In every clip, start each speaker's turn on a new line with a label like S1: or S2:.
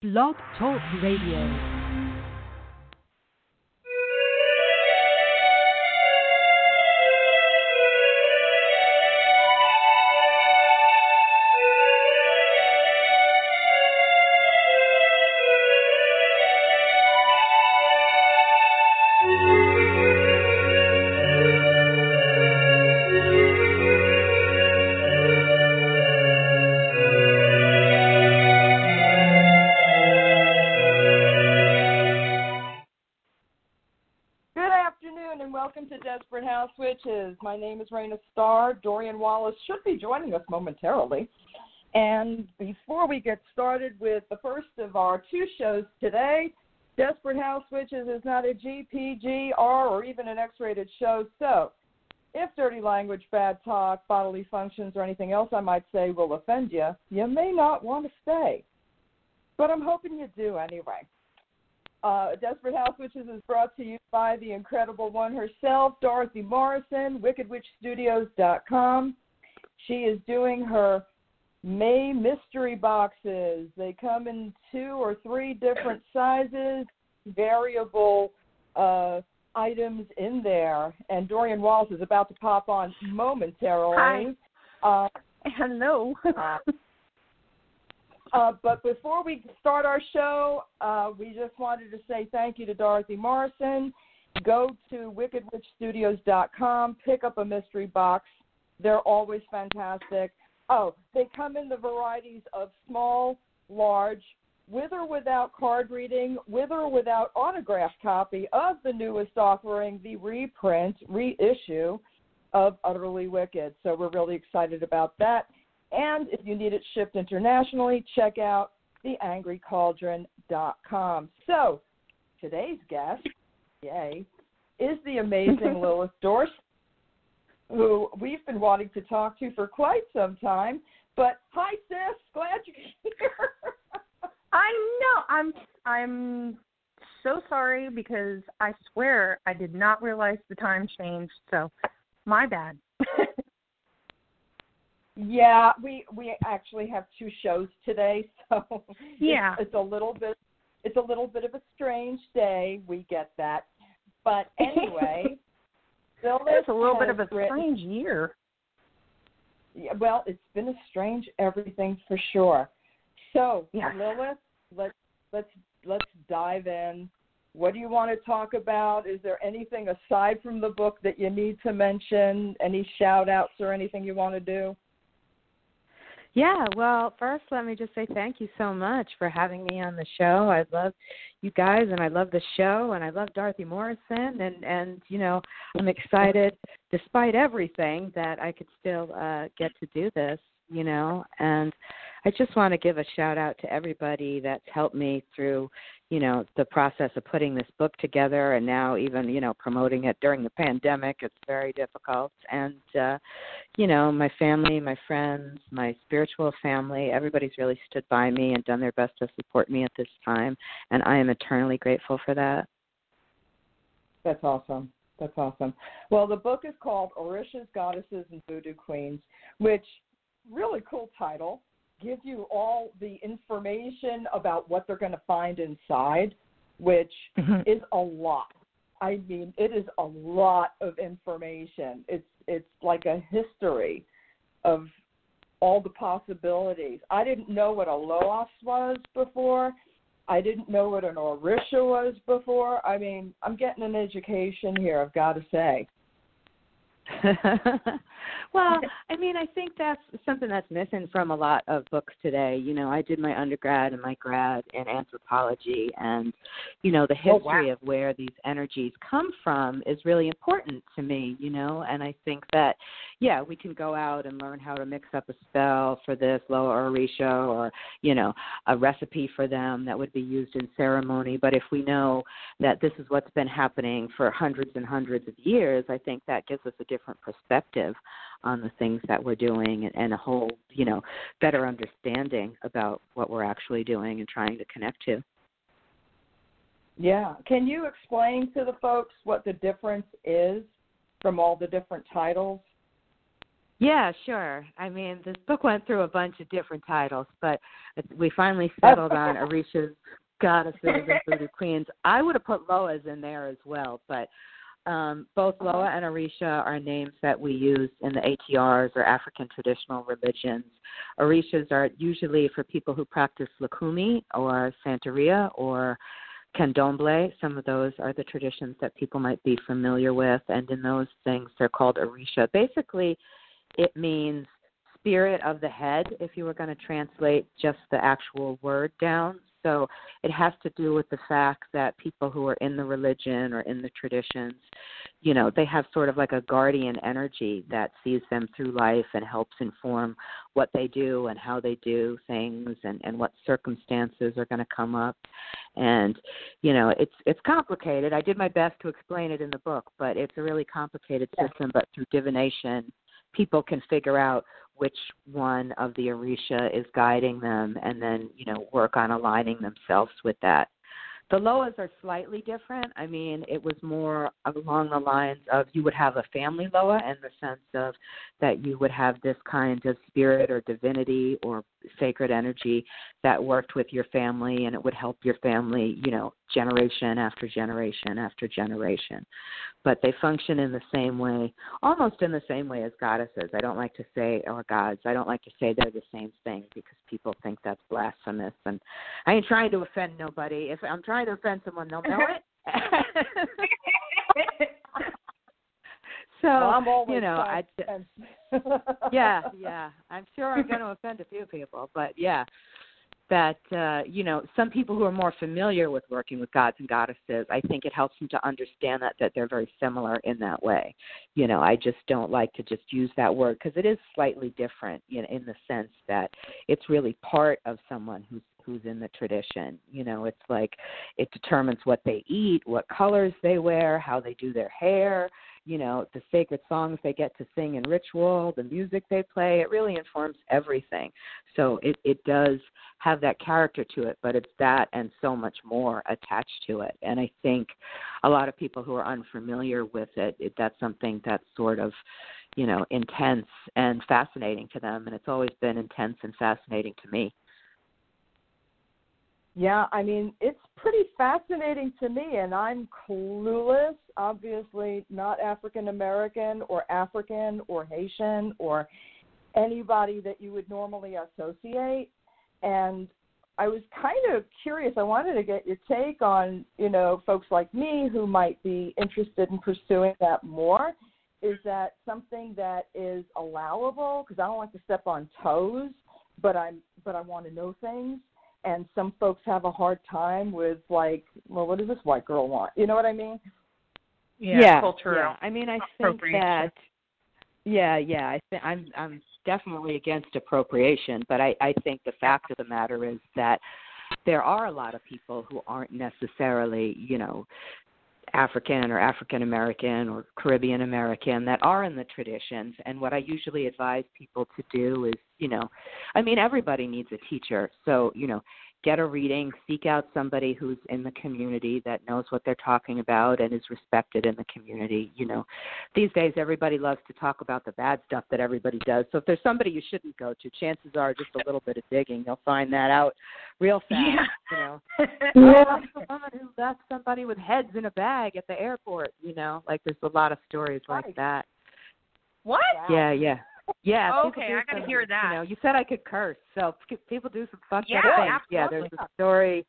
S1: Blog Talk Radio.
S2: Witches. My name is Raina Starr. Dorian Wallace should be joining us momentarily. And before we get started with the first of our two shows today, Desperate House Witches is not a GPG, R, or even an X rated show. So if dirty language, bad talk, bodily functions, or anything else I might say will offend you, you may not want to stay. But I'm hoping you do anyway. Uh, Desperate House Witches is brought to you by the incredible one herself, Dorothy Morrison, WickedWitchStudios.com. She is doing her May mystery boxes. They come in two or three different sizes, variable uh, items in there. And Dorian Wallace is about to pop on momentarily. Uh,
S3: Hello.
S2: Uh, but before we start our show, uh, we just wanted to say thank you to Dorothy Morrison. Go to wickedwitchstudios.com, pick up a mystery box. They're always fantastic. Oh, they come in the varieties of small, large, with or without card reading, with or without autographed copy of the newest offering, the reprint, reissue of Utterly Wicked. So we're really excited about that. And if you need it shipped internationally, check out theangrycauldron.com. So today's guest, yay, is the amazing Lilith Dorsey, who we've been wanting to talk to for quite some time. But hi, sis, glad you're here.
S3: I know. I'm I'm so sorry because I swear I did not realize the time changed. So, my bad.
S2: Yeah, we we actually have two shows today, so
S3: Yeah.
S2: it's, it's a little bit it's a little bit of a strange day. We get that, but anyway,
S3: it's a little bit of a
S2: written-
S3: strange year.
S2: Yeah, well, it's been a strange everything for sure. So,
S3: Yeah.
S2: Lilith, let's let's let's dive in. What do you want to talk about? Is there anything aside from the book that you need to mention? Any shout outs or anything you want to do?
S4: Yeah, well, first let me just say thank you so much for having me on the show. I love you guys and I love the show and I love Dorothy Morrison and and you know, I'm excited despite everything that I could still uh get to do this, you know. And I just want to give a shout out to everybody that's helped me through, you know, the process of putting this book together and now even, you know, promoting it during the pandemic. It's very difficult and uh you know, my family, my friends, my spiritual family, everybody's really stood by me and done their best to support me at this time, and I am eternally grateful for that.
S2: That's awesome. That's awesome. Well, the book is called Orishas, Goddesses, and Voodoo Queens, which really cool title. Gives you all the information about what they're going to find inside, which mm-hmm. is a lot. I mean, it is a lot of information. It's it's like a history of all the possibilities. I didn't know what a loas was before. I didn't know what an orisha was before. I mean, I'm getting an education here, I've got to say.
S4: well, I mean, I think that's something that's missing from a lot of books today. You know, I did my undergrad and my grad in anthropology, and you know, the
S2: Oh,
S4: history
S2: wow.
S4: of where these energies come from is really important to me. You know, and I think that yeah, we can go out and learn how to mix up a spell for this Loa or orisha, or you know, a recipe for them that would be used in ceremony. But if we know that this is what's been happening for hundreds and hundreds of years, I think that gives us a different perspective on the things that we're doing and, and a whole, you know, better understanding about what we're actually doing and trying to connect to.
S2: Yeah. Can you explain to the folks what the difference is from all the different titles?
S4: Yeah, sure. I mean, this book went through a bunch of different titles, but we finally settled on Orisha's Goddesses and Voodoo Queens. I would have put Loas in there as well, but um, both Loa and Orisha are names that we use in the ATRs or African traditional religions. Orishas are usually for people who practice Lukumi or Santeria or Candomblé. Some of those are the traditions that people might be familiar with, and in those things they're called Orisha. Basically, it means spirit of the head if you were going to translate just the actual word down. So it has to do with the fact that people who are in the religion or in the traditions, you know, they have sort of like a guardian energy that sees them through life and helps inform what they do and how they do things and, and what circumstances are going to come up. And, you know, it's it's complicated. I did my best to explain it in the book, but it's a really complicated system, but through divination people can figure out which one of the Orisha is guiding them and then, you know, work on aligning themselves with that. The Loas are slightly different. I mean, it was more along the lines of you would have a family Loa in the sense of that you would have this kind of spirit or divinity or sacred energy that worked with your family and it would help your family, you know, generation after generation after generation. But they function in the same way, almost in the same way as goddesses. I don't like to say, or gods, I don't like to say they're the same thing because people think that's blasphemous. And I ain't trying to offend nobody. If I'm trying to offend someone, they'll know it. so
S2: well,
S4: you know, I yeah, yeah. I'm sure I'm going to offend a few people, but yeah, that uh, you know, some people who are more familiar with working with gods and goddesses, I think it helps them to understand that that they're very similar in that way. You know, I just don't like to just use that word because it is slightly different you know, in the sense that it's really part of someone who's who's in the tradition. You know, it's like it determines what they eat, what colors they wear, how they do their hair, you know the sacred songs they get to sing in ritual the music they play it really informs everything. So it it does have that character to it but it's that and so much more attached to it. And i think a lot of people who are unfamiliar with it, it that's something that's sort of you know intense and fascinating to them and it's always been intense and fascinating to me
S2: yeah, I mean, it's pretty fascinating to me, and I'm clueless. Obviously, not African American or African or Haitian or anybody that you would normally associate. And I was kind of curious. I wanted to get your take on, you know, folks like me who might be interested in pursuing that more. Is that something that is allowable? Because I don't like to step on toes, but I'm but I want to know things and some folks have a hard time with like, well, what does this white girl want? You know what I mean?
S3: Yeah,
S4: yeah,
S3: cultural
S4: yeah. I mean, I think that. Yeah, yeah. I think I'm I'm definitely against appropriation, but I I think the fact of the matter is that there are a lot of people who aren't necessarily, you know, African or African American or Caribbean American that are in the traditions. And what I usually advise people to do is, you know, I mean, everybody needs a teacher. So, you know, get a reading, seek out somebody who's in the community that knows what they're talking about and is respected in the community. You know, these days everybody loves to talk about the bad stuff that everybody does. So if there's somebody you shouldn't go to, chances are just a little bit of digging, you'll find that out real fast.
S3: Yeah.
S4: You know, oh,
S2: yeah.
S4: oh, someone who left somebody with heads in a bag at the airport. You know, like there's a lot of stories like that.
S3: What?
S4: Yeah, yeah. Yeah.
S3: Okay, I gotta hear that.
S4: You know, you said I could curse, so people do some fucked
S3: Yeah,
S4: things. Yeah, there's a story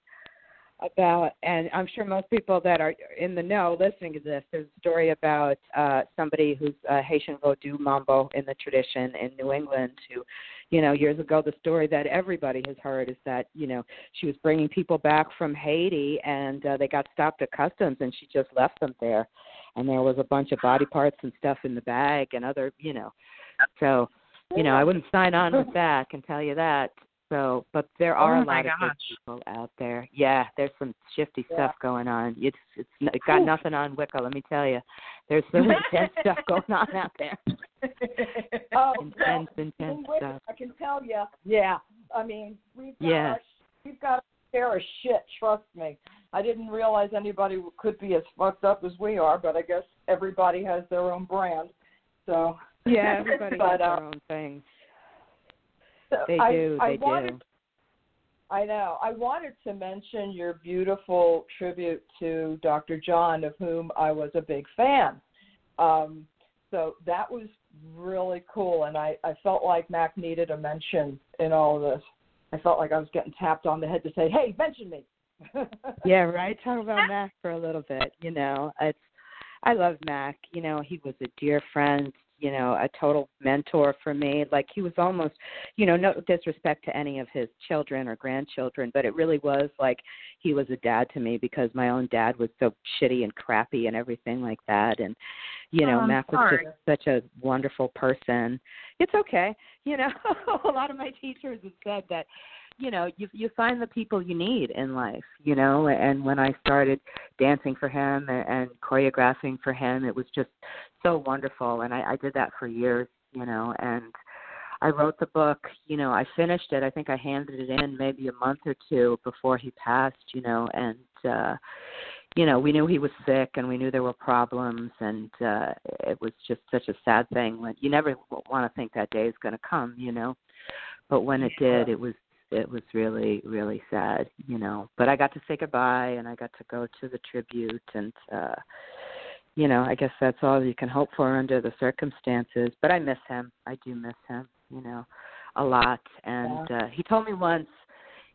S4: about, and I'm sure most people that are in the know listening to this, there's a story about uh somebody who's uh, Haitian Vodou Mambo in the tradition in New England who, you know, years ago, the story that everybody has heard is that, you know, she was bringing people back from Haiti and uh, they got stopped at customs and she just left them there. And there was a bunch of body parts and stuff in the bag and other, you know, so, you know, I wouldn't sign on with that, I can tell you that. So, but there oh are
S3: Oh
S4: a lot of good people out there. Yeah, there's some shifty
S2: Yeah.
S4: stuff going on. It's it's it got nothing on Wicca, let me tell you. There's some intense stuff going on out there.
S2: oh, well,
S4: Intense, intense
S2: in Wicca,
S4: stuff.
S2: I can tell you. Yeah, I mean, we've got
S4: Yeah.
S2: our, we've got a share of shit. Trust me. I didn't realize anybody could be as fucked up as we are, but I guess everybody has their own brand. So
S4: Yeah, everybody
S2: but,
S4: has their
S2: uh,
S4: own thing.
S2: So
S4: They
S2: I,
S4: do.
S2: I
S4: They
S2: wanted,
S4: do.
S2: I know. I wanted to mention your beautiful tribute to Dr. John, of whom I was a big fan. Um, so that was really cool, and I, I felt like Mac needed a mention in all of this. I felt like I was getting tapped on the head to say, "Hey, mention me."
S4: Yeah, right. Talk about Mac for a little bit. You know, it's I love Mac. You know, he was a dear friend. You know, a total mentor for me. Like he was almost, you know, no disrespect to any of his children or grandchildren, but it really was like he was a dad to me because my own dad was so shitty and crappy and everything like that. And you know,
S3: Oh,
S4: Mac was just such a wonderful person. It's okay. You know, a lot of my teachers have said that you know you you find the people you need in life you know and when i started dancing for him and, and choreographing for him it was just so wonderful and i i did that for years you know and i wrote the book you know i finished it i think i handed it in maybe a month or two before he passed you know and uh you know we knew he was sick and we knew there were problems and uh it was just such a sad thing when you never want to think that day is going to come you know but when it did it was it was really really sad you know but i got to say goodbye and i got to go to the tribute and uh you know i guess that's all you can hope for under the circumstances but i miss him. I do miss him you know a lot. And uh he told me once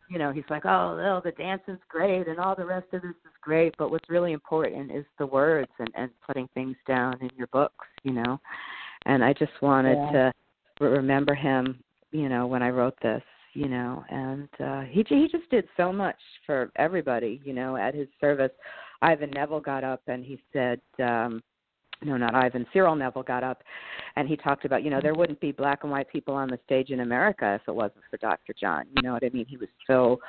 S4: you know he's like oh well, the dancing's great and all the rest of this is great but what's really important is the words and and putting things down in your books you know? And i just wanted
S2: Yeah.
S4: to re- remember him you know when i wrote this you know? And uh he he just did so much for everybody you know at his service ivan neville got up and he said um no not ivan cyril neville got up and he talked about you know there wouldn't be black and white people on the stage in america if it wasn't for dr john. You know what i mean? He was so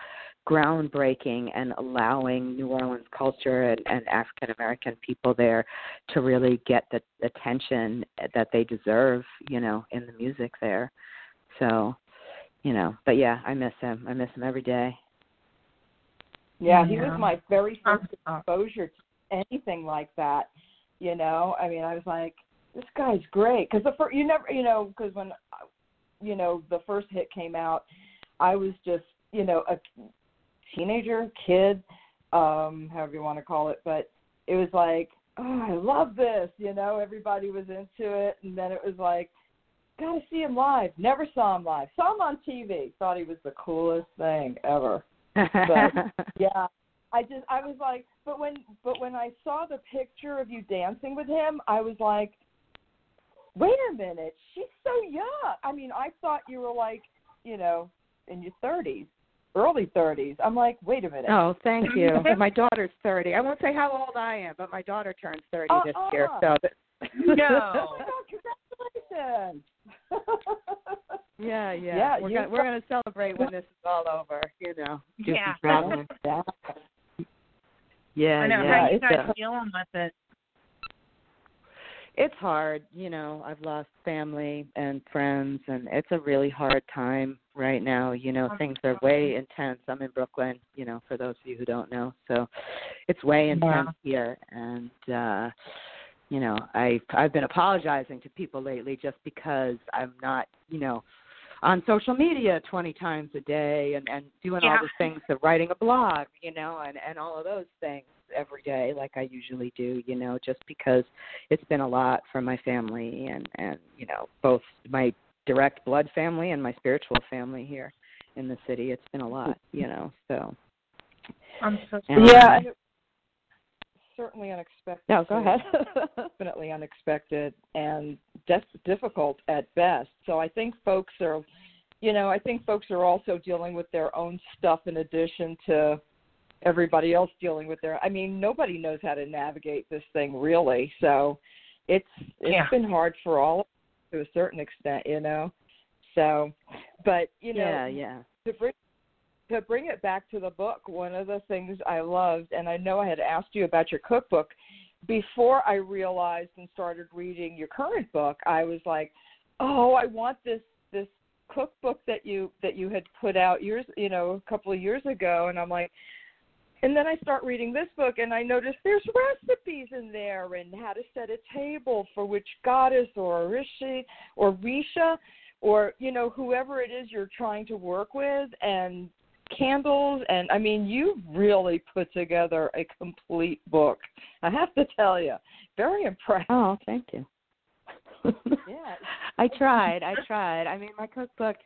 S4: groundbreaking and allowing new orleans culture and, and african american people there to really get the attention that they deserve you know in the music there. So you know but yeah i miss him. I miss him every day
S2: yeah, he
S3: Yeah.
S2: was my very first exposure to anything like that. You know, I mean, I was like, this guy's great because the first you never, you know, because when you know the first hit came out, I was just you know a teenager, kid, um, however you want to call it, but it was like, oh, I love this. You know, everybody was into it, and then it was like. Got to see him live. Never saw him live. Saw him on TV. Thought he was the coolest thing ever yeah i just i was like but when but when i saw the picture of you dancing with him i was like wait a minute she's so young i mean i thought you were like you know in your thirties early thirties i'm like wait a minute
S4: Oh, thank you. my daughter's thirty. I won't say how old I am, but my daughter turns thirty this uh-uh. year.
S2: Uh-uh.
S4: So that,
S3: No.
S2: oh my god congratulations
S4: yeah, yeah.
S2: Yeah,
S4: we're gonna we're gonna celebrate when this is all over. You know. Do
S3: Yeah.
S2: yeah.
S4: Yeah,
S3: I know.
S4: yeah.
S3: How you
S2: it's
S3: guys
S2: a-
S3: dealing with it?
S4: it's hard you know i've lost family and friends and it's a really hard time right now you know
S3: I'm
S4: things are way intense i'm in brooklyn you know for those of you who don't know so it's way intense here and uh you know i i've been apologizing to people lately just because i'm not you know on social media 20 times a day and and doing all the things of writing a blog you know and and all of those things every day like I usually do you know just because it's been a lot for my family and and you know both my direct blood family and my spiritual family here in the city. It's been a lot mm-hmm. you know so.
S3: I'm so
S4: And-
S2: yeah and it- certainly unexpected
S4: no go ahead
S2: definitely unexpected and def- difficult at best. So I think folks are, you know, I think folks are also dealing with their own stuff in addition to everybody else dealing with their. I mean, nobody knows how to navigate this thing really. So it's it's
S3: Yeah.
S2: been hard for all of us to a certain extent, you know. So, but you know,
S4: yeah yeah
S2: to bring to bring it back to the book, one of the things I loved, and I know I had asked you about your cookbook before I realized and started reading your current book. I was like, oh, I want this this cookbook that you that you had put out years, you know, a couple of years ago, and I'm like. and then I start reading this book, and I notice there's recipes in there and how to set a table for which goddess or Rishi or Risha or you know whoever it is you're trying to work with, and candles and I mean you really put together a complete book. I have to tell you, very impressed.
S4: Oh, thank you.
S2: yeah.
S4: I tried. I tried. I mean, my cookbook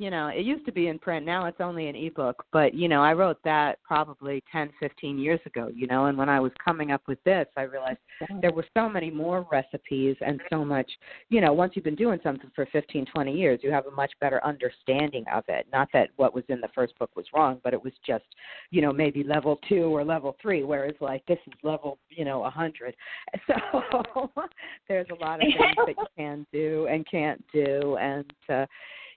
S4: you know, it used to be in print. Now it's only an ebook. But you know, I wrote that probably ten, fifteen years ago. You know, and when I was coming up with this, I realized there were so many more recipes and so much. You know, once you've been doing something for fifteen, twenty years, you have a much better understanding of it. Not that what was in the first book was wrong, but it was just, you know, maybe level two or level three, whereas like this is level, you know, a hundred. So there's a lot of things that you can do and can't do, and. uh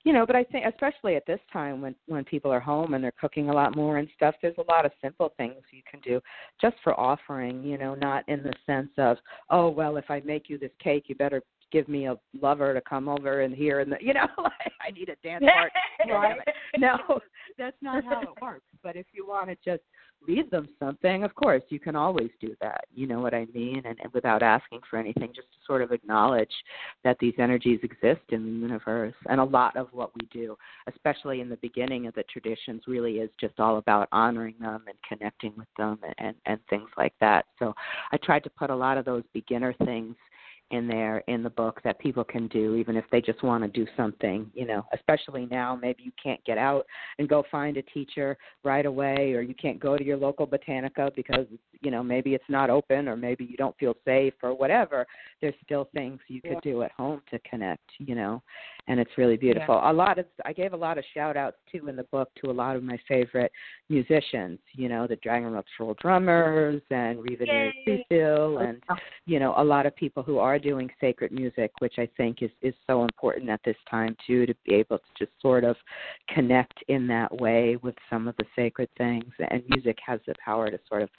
S4: you know but i think especially at this time when when people are home and they're cooking a lot more and stuff there's a lot of simple things you can do just for offering you know not in the sense of oh well if i make you this cake you better give me a lover to come over and here and the you know like i need a dance part. No that's not how it works but if you want to just read them something, of course, you can always do that. You know what I mean? And, and without asking for anything, just to sort of acknowledge that these energies exist in the universe. And a lot of what we do, especially in the beginning of the traditions, really is just all about honoring them and connecting with them and, and, and things like that. So I tried to put a lot of those beginner things in there in the book that people can do even if they just want to do something you know especially now maybe you can't get out and go find a teacher right away or you can't go to your local botanica because you know maybe it's not open or maybe you don't feel safe or whatever. There's still things you could do at home to connect you know and it's really beautiful. Yeah. a lot of i gave a lot of shout outs too in the book to a lot of my favorite musicians you know the Dragon Ritual Drummers and Riva Cecil and you know a lot of people who are doing sacred music, which I think is is so important at this time too, to be able to just sort of connect in that way with some of the sacred things. And music has the power to sort of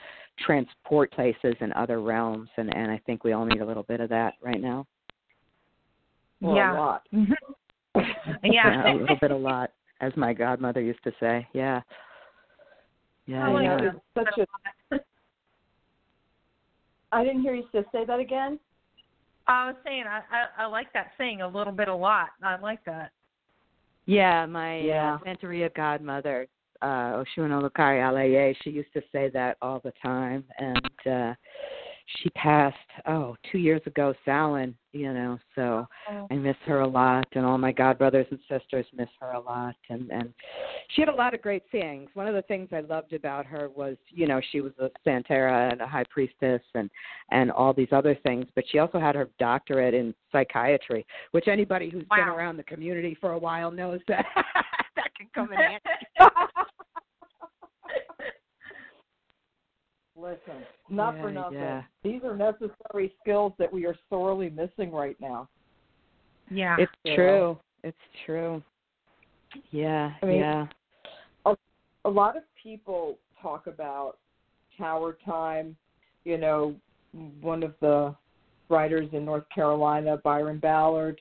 S4: transport places and other realms, and and I think we all need a little bit of that right now.
S2: Well,
S3: yeah.
S2: A lot.
S3: yeah.
S4: a little bit, a lot, as my godmother used to say. Yeah. Yeah.
S2: Oh,
S4: yeah.
S2: Such a, I didn't hear you say that again.
S3: I was saying I, I I like that saying a little bit a lot. I like that.
S4: Yeah, my
S2: yeah.
S4: Uh, Santeria godmother, uh Oshun Olukari Alaye, she used to say that all the time and uh she passed oh two years ago Samhain, you know, so
S3: oh.
S4: I miss her a lot and all my god brothers and sisters miss her a lot and and she had a lot of great sayings. One of the things I loved about her was, you know, she was a Santera and a high priestess and and all these other things, but she also had her doctorate in psychiatry, which anybody who's
S3: wow.
S4: been around the community for a while knows that that can come in handy.
S2: Listen, not
S4: yeah,
S2: for nothing.
S4: Yeah.
S2: These are necessary skills that we are sorely missing right now.
S3: Yeah.
S4: It's
S2: Yeah.
S4: true. It's true. Yeah,
S2: I mean,
S4: yeah.
S2: A, a lot of people talk about tower time. You know, one of the writers in North Carolina, Byron Ballard,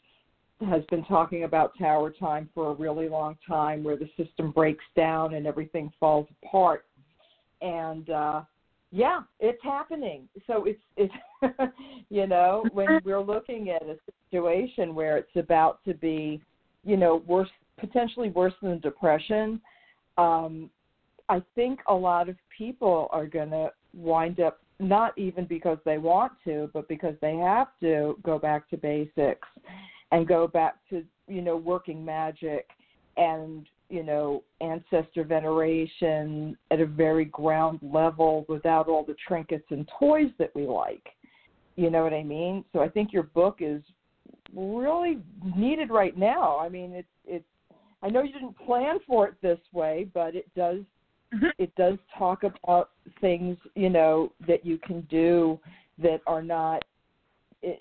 S2: has been talking about tower time for a really long time where the system breaks down and everything falls apart. And uh yeah, it's happening. So it's it's you know, when we're looking at a situation where it's about to be, you know, worse potentially worse than depression, um, I think a lot of people are going to wind up not even because they want to, but because they have to go back to basics and go back to you know working magic and you know ancestor veneration at a very ground level without all the trinkets and toys that we like. You know what I mean? So I think your book is really needed right now. I mean, it's it's I know you didn't plan for it this way, but it does mm-hmm. it does talk about things you know that you can do that are not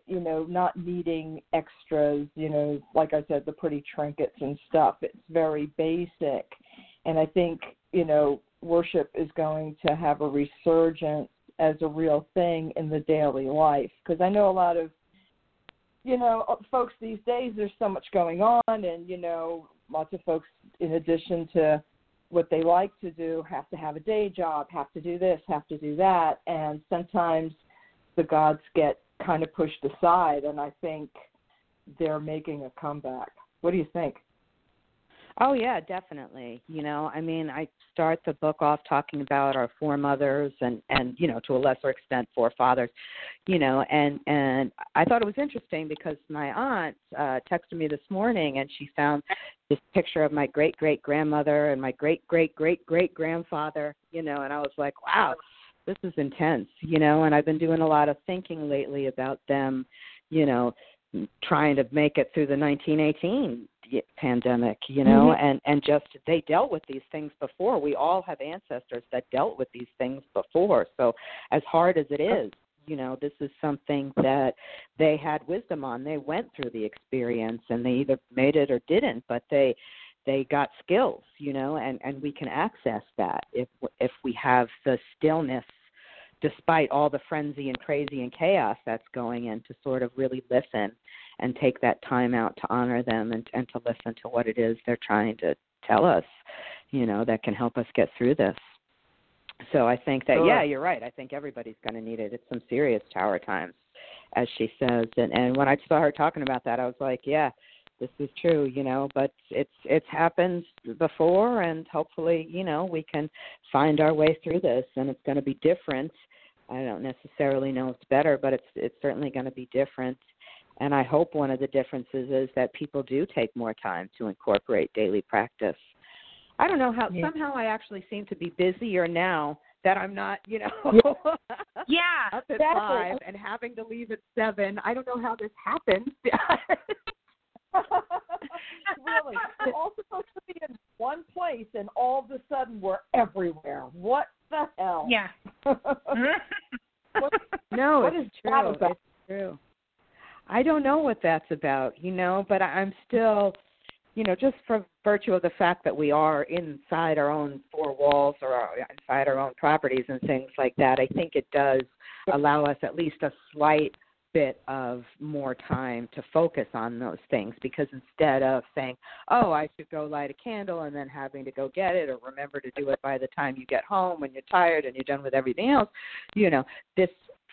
S2: you know not needing extras you know like i said the pretty trinkets and stuff. It's very basic. And i think you know worship is going to have a resurgence as a real thing in the daily life. Because i know a lot of you know uh, folks these days there's so much going on and you know lots of folks in addition to what they like to do, have to have a day job, have to do this, have to do that, and sometimes the gods get kind of pushed aside, and I think they're making a comeback. What do you think?
S4: Oh yeah, definitely. You know, I mean, I start the book off talking about our foremothers and and you know to a lesser extent forefathers, you know, and and I thought it was interesting because my aunt uh texted me this morning and she found this picture of my great great grandmother and my great great great great grandfather, you know, and I was like, wow, this is intense, you know, and I've been doing a lot of thinking lately about them, you know, trying to make it through the 1918 pandemic you know mm-hmm. and and just they dealt with these things before. We all have ancestors that dealt with these things before. So as hard as it is you know this is something that they had wisdom on. They went through the experience and they either made it or didn't but they they got skills you know and and we can access that if if we have the stillness despite all the frenzy and crazy and chaos that's going in to sort of really listen and take that time out to honor them and, and to listen to what it is they're trying to tell us, you know, that can help us get through this. So I think that, sure. yeah, uh you're right. I think everybody's going to need it. It's some serious tower times, as she says. And, and when I saw her talking about that, I was like, yeah, this is true, you know, but it's it's happened before and hopefully, you know, we can find our way through this and it's going to be different. I don't necessarily know it's better, but it's it's certainly going to be different and I hope one of the differences is that people do take more time to incorporate daily practice. I don't know how yeah. somehow I actually seem to be busier now that I'm not, you know,
S3: yeah,
S4: up at exactly. five and having to leave at seven. I don't know how this happened.
S2: really, we're all supposed to be in one place, and all of a sudden we're everywhere. What the hell?
S3: Yeah.
S2: what,
S4: no,
S2: what
S4: it's
S2: is
S4: true. It's true. I don't know what that's about, you know, but I'm still, you know, just for virtue of the fact that we are inside our own four walls or our, inside our own properties and things like that, I think it does allow us at least a slight bit of more time to focus on those things because instead of saying, "Oh, I should go light a candle," and then having to go get it or remember to do it by the time you get home when you're tired and you're done with everything else, you know, this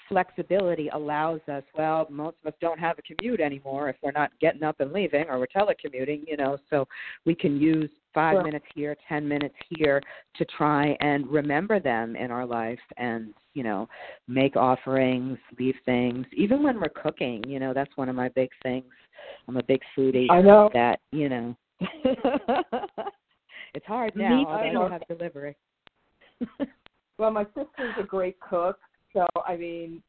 S4: flexibility allows us well most of us don't have a commute anymore if we're not getting up and leaving or we're telecommuting you know so we can use five sure. minutes here ten minutes here to try and remember them in our life and you know make offerings leave things. Even when we're cooking you know that's one of my big things. I'm a big foodie
S2: i know.
S4: that you know. It's hard now i don't have delivery.
S2: Well my sister's a great cook so I mean,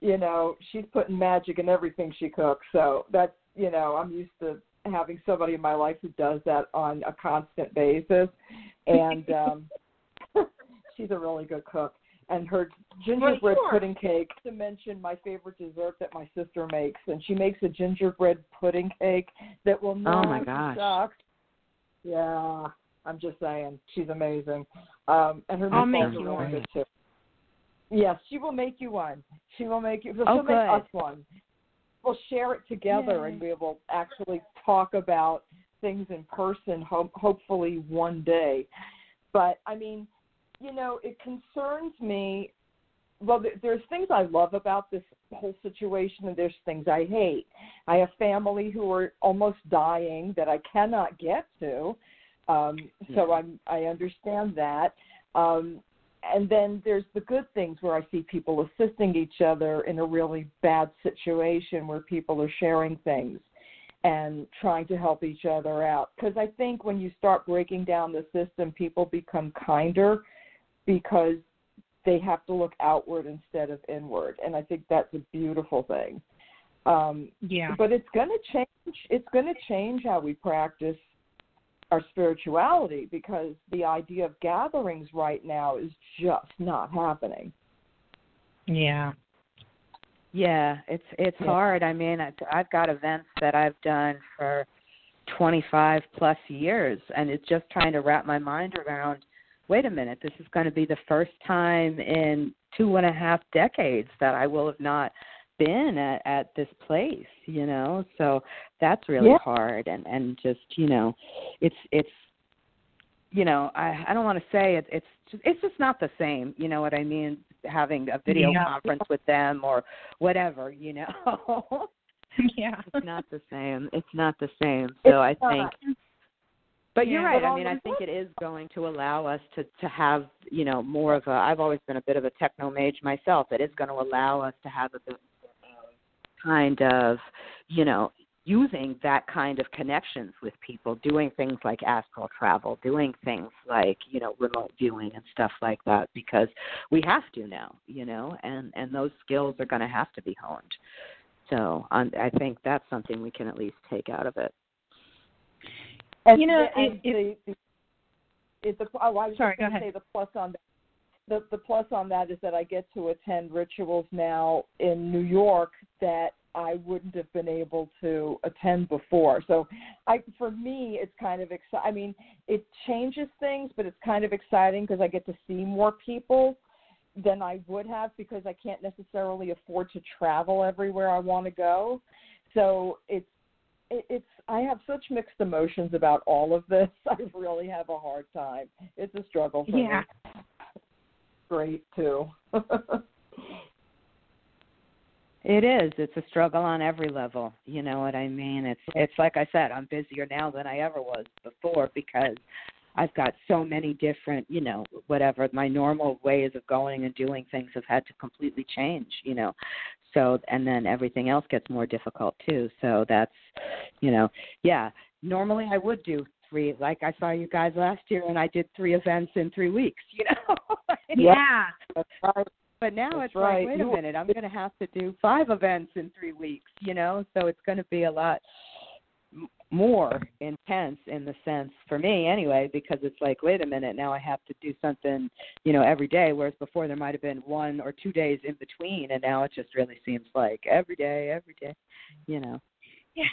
S2: you know, she's putting magic in everything she cooks. So that's you know, I'm used to having somebody in my life who does that on a constant basis, and um, she's a really good cook. And her gingerbread
S3: sure.
S2: pudding cake. To mention my favorite dessert that my sister makes, and she makes a gingerbread pudding cake that will not
S4: oh my gosh.
S2: suck. Yeah, I'm just saying, she's amazing. Um, and her
S3: I'll make
S2: you
S3: really
S2: one. good too. Yes, she will make you one. She will make you. She'll
S4: oh,
S2: make us one. We'll share it together,
S4: Yay.
S2: and we will actually talk about things in person. Ho- hopefully, one day. But I mean, you know, it concerns me. Well, there's things I love about this whole situation, and there's things I hate. I have family who are almost dying that I cannot get to, um, so. I'm I understand that. Um, and then there's the good things where I see people assisting each other in a really bad situation where people are sharing things and trying to help each other out. Because I think when you start breaking down the system, people become kinder because they have to look outward instead of inward. And I think that's a beautiful thing. Um,
S3: yeah.
S2: But it's going to change. It's going to change how we practice our spirituality because the idea of gatherings right now is just not happening.
S3: Yeah.
S4: Yeah, it's it's
S2: Yeah.
S4: hard. I mean, I- I've got events that I've done for 25 plus years and it's just trying to wrap my mind around wait a minute, this is going to be the first time in two and a half decades that I will have not been at at this place you know so that's really
S2: Yeah.
S4: hard and and just you know it's it's you know, I I don't want to say it, it's just, it's just not the same. You know what I mean? Having a video
S3: Yeah.
S4: conference with them or whatever, you know.
S3: yeah.
S4: it's not the same. It's not the same. So I think but you're
S3: Yeah.
S4: right. I mean, I think it is going to allow us to to have, you know, more of a I've always been a bit of a techno mage myself. It is going to allow us to have a bit kind of, you know, using that kind of connections with people, doing things like astral travel, doing things like, you know, remote viewing and stuff like that because we have to now, you know, and and those skills are going to have to be honed. So, um, I think that's something we can at least take out of it.
S2: And,
S3: You know,
S2: the- and
S3: it-
S2: the, the, it, the, oh, I was
S3: Sorry,
S2: just
S3: go
S2: going to
S3: ahead.
S2: say the plus on that. The, the plus on that is that I get to attend rituals now in New York that I wouldn't have been able to attend before. So, I for me, it's kind of exciting. I mean, it changes things, but it's kind of exciting because I get to see more people than I would have because I can't necessarily afford to travel everywhere I want to go. So it's it's I have such mixed emotions about all of this. I really have a hard time. It's a struggle for
S3: Yeah.
S2: me. Great too.
S4: It is. It's a struggle on every level. You know what I mean? It's it's like I said, I'm busier now than I ever was before because I've got so many different, you know, whatever my normal ways of going and doing things have had to completely change, you know. So and then everything else gets more difficult too. So that's, you know, yeah, normally I would do three like I saw you guys last year and I did three events in 3 weeks, you know.
S3: Yeah.
S2: That's right.
S4: But now
S2: That's
S4: it's
S2: right.
S4: like, wait a minute, I'm going to have to do five events in three weeks, you know? So it's going to be a lot more intense in the sense, for me anyway, because it's like, wait a minute, now I have to do something, you know, every day, whereas before there might have been one or two days in between, and now it just really seems like every day, every day, you know?
S3: Yeah.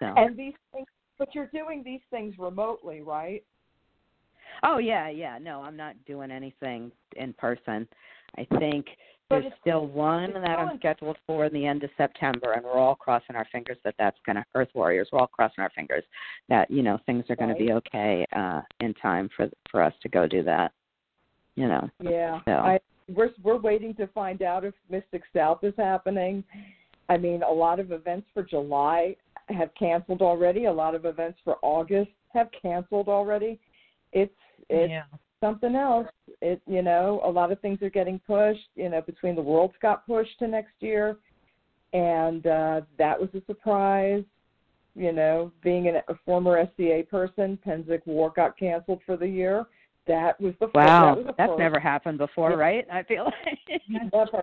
S4: So.
S2: And these things but you're doing these things remotely, right?
S4: Oh yeah, yeah. No, I'm not doing anything in person. I think
S2: But
S4: there's still one that
S2: still
S4: I'm scheduled for in the end of September, and we're all crossing our fingers that that's gonna Earth Warriors. We're all crossing our fingers that you know things are gonna be okay uh in time for for us to go do that. You know.
S2: Yeah.
S4: So.
S2: I we're we're waiting to find out if Mystic South is happening. I mean, a lot of events for July have canceled already. A lot of events for August have canceled already. It's it's
S3: yeah.
S2: something else. It you know, a lot of things are getting pushed. You know, between the Worlds got pushed to next year, and uh, that was a surprise. You know, being an, a former SCA person, Pennsic War got canceled for the year. That was the
S4: Wow,
S2: that was
S4: that's never happened before,
S2: Yeah.
S4: right? I feel like.
S2: Never,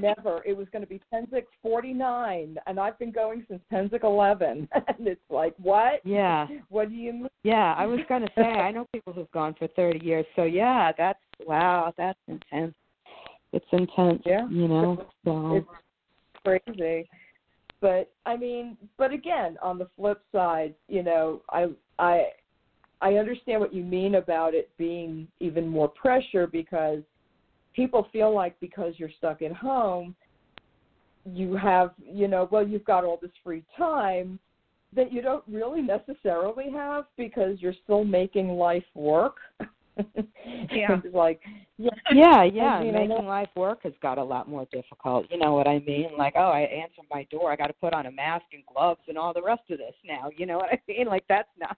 S2: never. It was going to be Pennsic 49, and I've been going since Pennsic 11. And it's like, what?
S4: yeah,
S2: What do you mean?
S4: yeah. I was gonna say I know people who've gone for 30 years, so yeah, that's wow, that's intense. It's intense.
S2: Yeah.
S4: You know. So.
S2: It's crazy. But I mean, but again, on the flip side, you know, I I I understand what you mean about it being even more pressure because people feel like because you're stuck at home, you have, you know, well, you've got all this free time that you don't really necessarily have because you're still making life work.
S3: Yeah.
S2: like, yeah,
S4: Yeah, yeah. Making life work has got a lot more difficult. You know what I mean? Like, oh, I answer my door, I got to put on a mask and gloves and all the rest of this now. You know what I mean? Like, that's not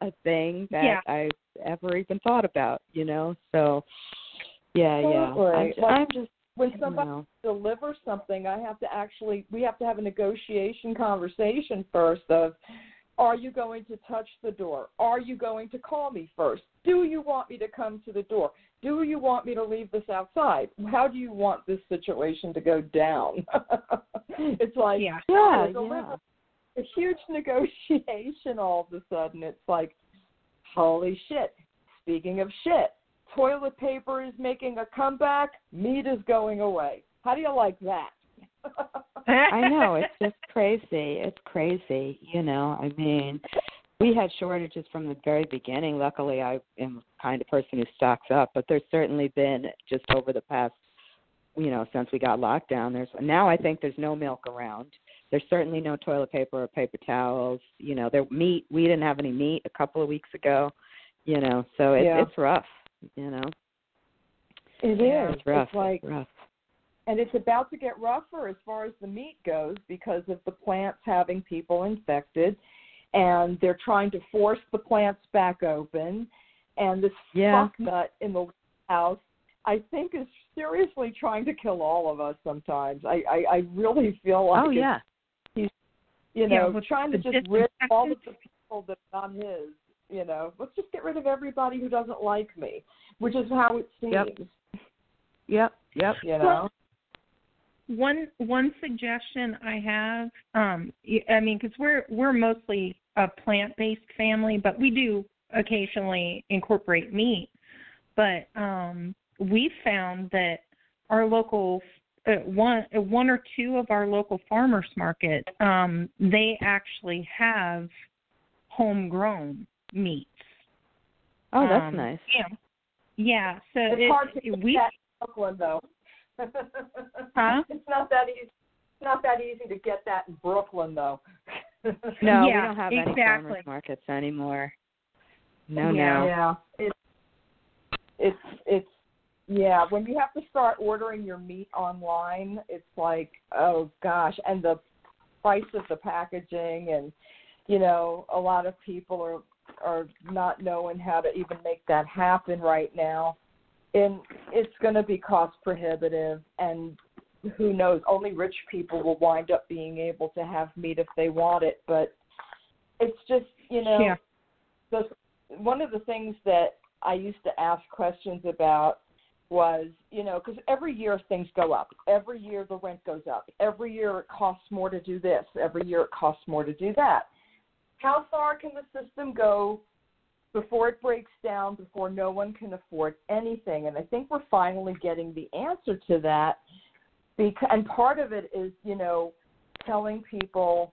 S4: a thing that
S3: Yeah.
S4: I've ever even thought about. You know? So, yeah, yeah. I'm just,
S2: Like,
S4: I'm just
S2: when somebody
S4: know.
S2: delivers something, I have to actually we have to have a negotiation conversation first of are you going to touch the door? Are you going to call me first? Do you want me to come to the door? Do you want me to leave this outside? How do you want this situation to go down? it's like
S3: Yeah.
S4: Yeah,
S2: to deliver
S4: yeah.
S2: a huge negotiation all of a sudden. It's like, holy shit. Speaking of shit, toilet paper is making a comeback, meat is going away. How do you like that?
S4: I know it's just crazy. It's crazy, you know. I mean, we had shortages from the very beginning. Luckily, I am the kind of person who stocks up, but there's certainly been just over the past, you know, since we got locked down. There's now I think there's no milk around. There's certainly no toilet paper or paper towels. You know, there meat. We didn't have any meat a couple of weeks ago. You know, so it's
S2: Yeah.
S4: it's rough. You know,
S2: It
S3: Yeah,
S2: is.
S4: it's rough.
S2: It's like
S4: it's rough.
S2: And it's about to get rougher as far as the meat goes because of the plants having people infected and they're trying to force the plants back open and this
S4: Yeah.
S2: fuck nut in the house I think is seriously trying to kill all of us sometimes. I I, I really feel oh, like
S4: Oh yeah.
S2: you know,
S3: with
S2: trying to just rid all of the people that are not his, you know. Let's just get rid of everybody who doesn't like me, which is how it seems,
S4: Yep. Yep. Yep.
S2: you know.
S3: One one suggestion I have, um, y- I mean, because we're we're mostly a plant-based family, but we do occasionally incorporate meat. But um, we found that our local uh, one uh, one or two of our local farmers market, um, they actually have homegrown meats.
S4: Oh, that's
S3: Um,
S4: nice.
S3: Yeah, yeah. So
S2: It's
S3: it,
S2: hard to get
S3: we
S2: that in Brooklyn, though.
S3: Huh?
S2: It's not that easy. It's not that easy to get that in Brooklyn, though.
S4: No, we don't have any
S3: exactly.
S4: farmers markets anymore. No,
S3: Yeah.
S4: no.
S2: Yeah. It's it's it's yeah. When you have to start ordering your meat online, it's like oh gosh, and the price of the packaging, and you know, a lot of people are are not knowing how to even make that happen right now, and it's going to be cost prohibitive and who knows only rich people will wind up being able to have meat if they want it but it's just you know
S3: Yeah.
S2: the one of the things that I used to ask questions about was, you know, because every year things go up. Every year the rent goes up. Every year it costs more to do this. Every year it costs more to do that. How far can the system go before it breaks down, before no one can afford anything? And I think we're finally getting the answer to that. Because, and part of it is, you know, telling people,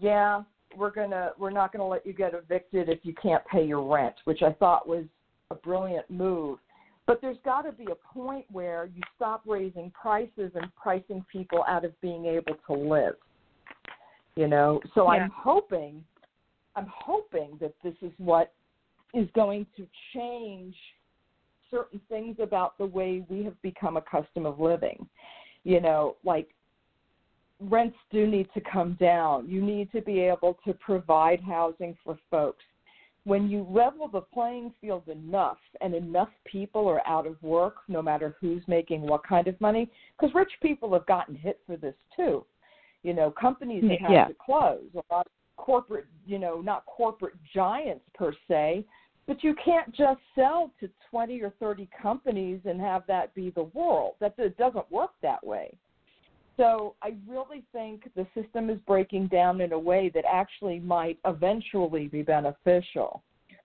S2: yeah, we're gonna we're not gonna let you get evicted if you can't pay your rent, which I thought was a brilliant move. But there's got to be a point where you stop raising prices and pricing people out of being able to live. You know, so
S3: Yeah.
S2: I'm hoping, I'm hoping that this is what is going to change certain things about the way we have become accustomed of living. You know, like rents do need to come down. You need to be able to provide housing for folks. When you level the playing field enough and enough people are out of work, no matter who's making what kind of money, because rich people have gotten hit for this too. You know, companies mm, have had
S4: Yeah.
S2: to close. A lot of corporate, you know, not corporate giants per se, but you can't just sell to 20 or 30 companies and have that be the world. That it doesn't work that way. So I really think the system is breaking down in a way that actually might eventually be beneficial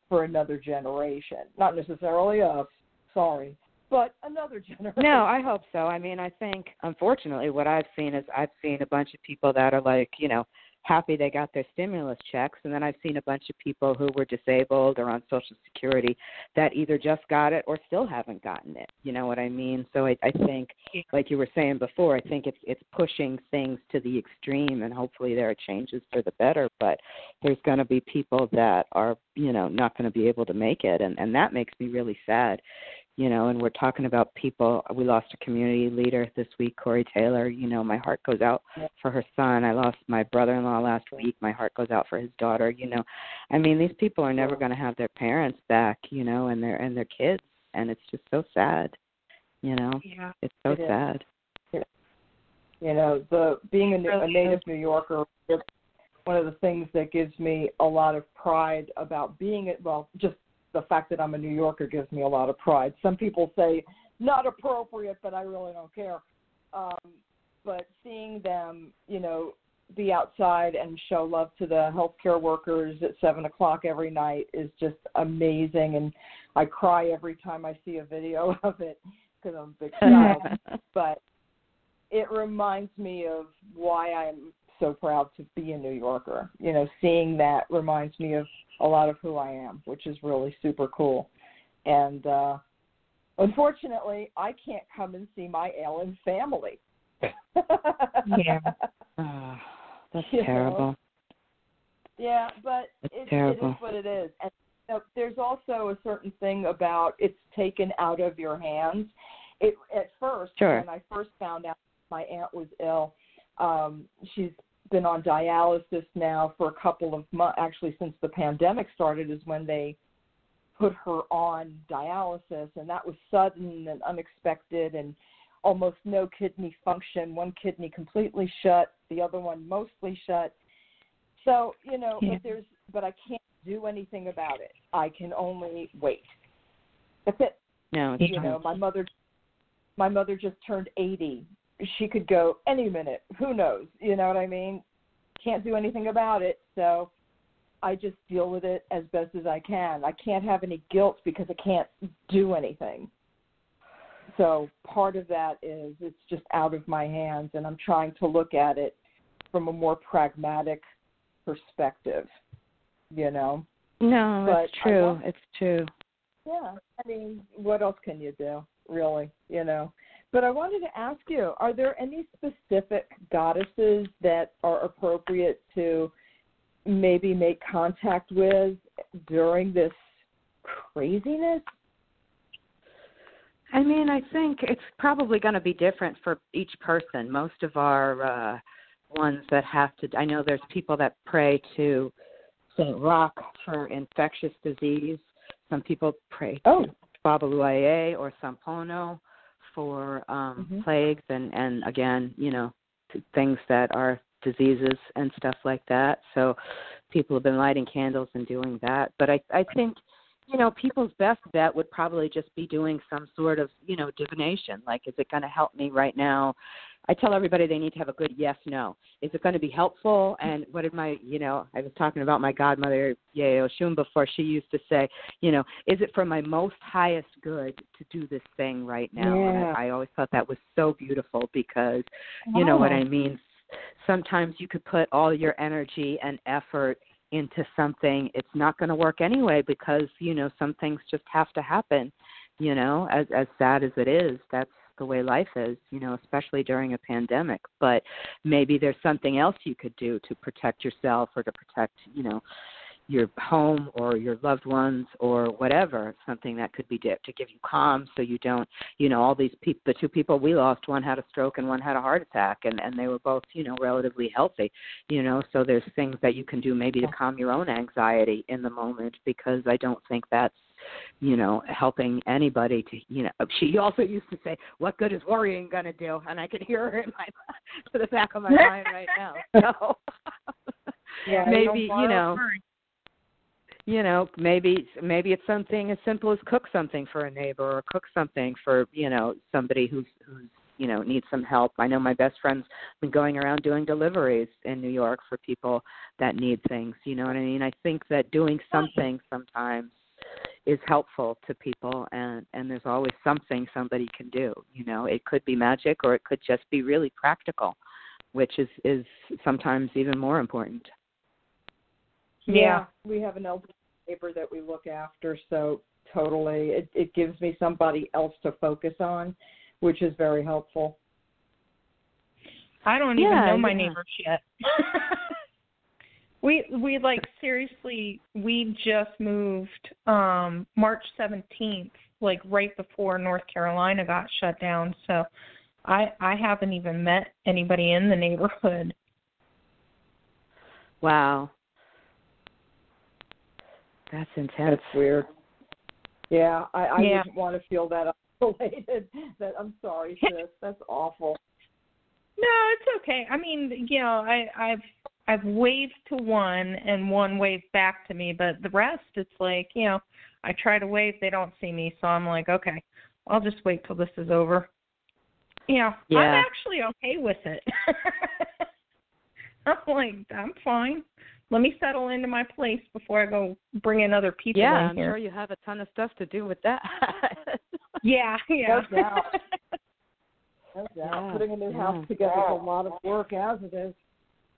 S2: for another generation. Not necessarily us, sorry, but another generation.
S4: No, I hope so. I mean, I think unfortunately what I've seen is I've seen a bunch of people that are like, you know, happy they got their stimulus checks and then I've seen a bunch of people who were disabled or on social security that either just got it or still haven't gotten it. You know what I mean? So I I think like you were saying before, I think it's it's pushing things to the extreme and hopefully there are changes for the better, but there's going to be people that are, you know, not going to be able to make it and and that makes me really sad you know, and we're talking about people. We lost a community leader this week, Corey Taylor. You know, my heart goes out for her son. I lost my brother-in-law last week. My heart goes out for his daughter. You know, I mean, these people are never going to have their parents back. You know, and their and their kids, and it's just so sad. You know,
S3: yeah.
S4: it's so
S2: It
S4: sad.
S2: you know the being a, a native new yorker one of the things that gives me a lot of pride about being it well just the fact that i'm a new yorker gives me a lot of pride. Some people say not appropriate but i really don't care. Um but seeing them you know be outside and show love to the healthcare workers at seven o'clock every night is just amazing and i cry every time i see a video of it because i'm a big child. But it reminds me of why I'm so proud to be a New Yorker. You know, seeing that reminds me of a lot of who I am, which is really super cool. And uh unfortunately, I can't come and see my ailing family.
S3: Yeah.
S4: Oh, that's
S2: You know?
S4: terrible.
S2: Yeah, but
S4: It's
S2: it, it
S4: terrible.
S2: is what it is. And know, there's also a certain thing about it's taken out of your hands. It at first
S4: Sure.
S2: when I first found out my aunt was ill, um, she's been on dialysis now for a couple of months. Actually, since the pandemic started, is when they put her on dialysis, and that was sudden and unexpected, and almost no kidney function. One kidney completely shut, the other one mostly shut. So you know,
S3: Yeah.
S2: if there's, but I can't do anything about it. I can only wait. That's it.
S4: No, it's
S2: You know, my mother, my mother just turned eighty. She could go any minute. Who knows? You know what I mean? Can't do anything about it. So I just deal with it as best as I can. I can't have any guilt because I can't do anything. So part of that is it's just out of my hands, and I'm trying to look at it from a more pragmatic perspective. You know?
S4: No,
S2: But
S4: it's true.
S2: want-
S4: It's true.
S2: Yeah. I mean, what else can you do, really? You know? But I wanted to ask you: Are there any specific goddesses that are appropriate to maybe make contact with during this craziness?
S4: I mean, I think it's probably going to be different for each person. Most of our uh ones that have to I know there's people that pray to St. Roch for infectious disease. Some people pray
S2: Oh.
S4: to Babaluaye or Sampono for um
S2: Mhm.
S4: plagues and and again, you know, things that are diseases and stuff like that. So people have been lighting candles and doing that. But I I think you know, people's best bet would probably just be doing some sort of, you know, divination. Like, is it going to help me right now? I tell everybody they need to have a good yes no. Is it going to be helpful? And what did my, you know, I was talking about my godmother, Yayo Shun, before. She used to say, you know, is it for my most highest good to do this thing right now? And
S2: Yeah.
S4: I, I always thought that was so beautiful because, you know what. I mean? Sometimes you could put all your energy and effort into something it's not going to work anyway because you know some things just have to happen you know as as sad as it is that's the way life is you know especially during a pandemic. But maybe there's something else you could do to protect yourself or to protect you know your home or your loved ones or whatever something that could be di- to give you calm so you don't you know all these people the two people we lost one had a stroke and one had a heart attack and and they were both you know relatively healthy you know so there's things that you can do maybe to calm your own anxiety in the moment because i don't think that's you know helping anybody to you know she also used to say what good is worrying going to do? And i can hear her in my to the back of my mind right now. So
S2: Yeah,
S4: maybe you know you know maybe maybe it's something as simple as cook something for a neighbor or cook something for you know somebody who's who's you know needs some help. I know my best friend's been going around doing deliveries in new york for people that need things you know what i mean? I think that doing oh, something sometimes is helpful to people and and there's always something somebody can do you know? It could be magic or it could just be really practical which is is sometimes even more important.
S2: Yeah, we have an elderly neighbor that we look after, so totally, it, it gives me somebody else to focus on, which is very helpful.
S3: I don't
S4: Yeah,
S3: even know my
S4: yeah.
S3: neighbors yet. we we like seriously we just moved um March 17th, like right before North Carolina got shut down. So I I haven't even met anybody in the neighborhood.
S4: wow that's intense
S2: That's weird. Yeah, I, I
S3: Yeah.
S2: wouldn't want to feel that isolated. That I'm sorry, sis. That's awful.
S3: No, it's okay. I mean, you know, I I've I've waved to one and one waved back to me, but the rest it's like, you know, I try to wave, they don't see me, so I'm like, okay, I'll just wait till this is over. You know,
S4: Yeah.
S3: I'm actually okay with it. I'm like, I'm fine. Let me settle into my place before I go bring in other people
S4: yeah
S3: in
S4: i'm
S3: here.
S4: sure you have a ton of stuff to do with that
S3: Yeah, yeah.
S2: No doubt. No doubt.
S4: Yeah,
S2: Putting a new
S4: yeah.
S2: house together is a lot of work as it is.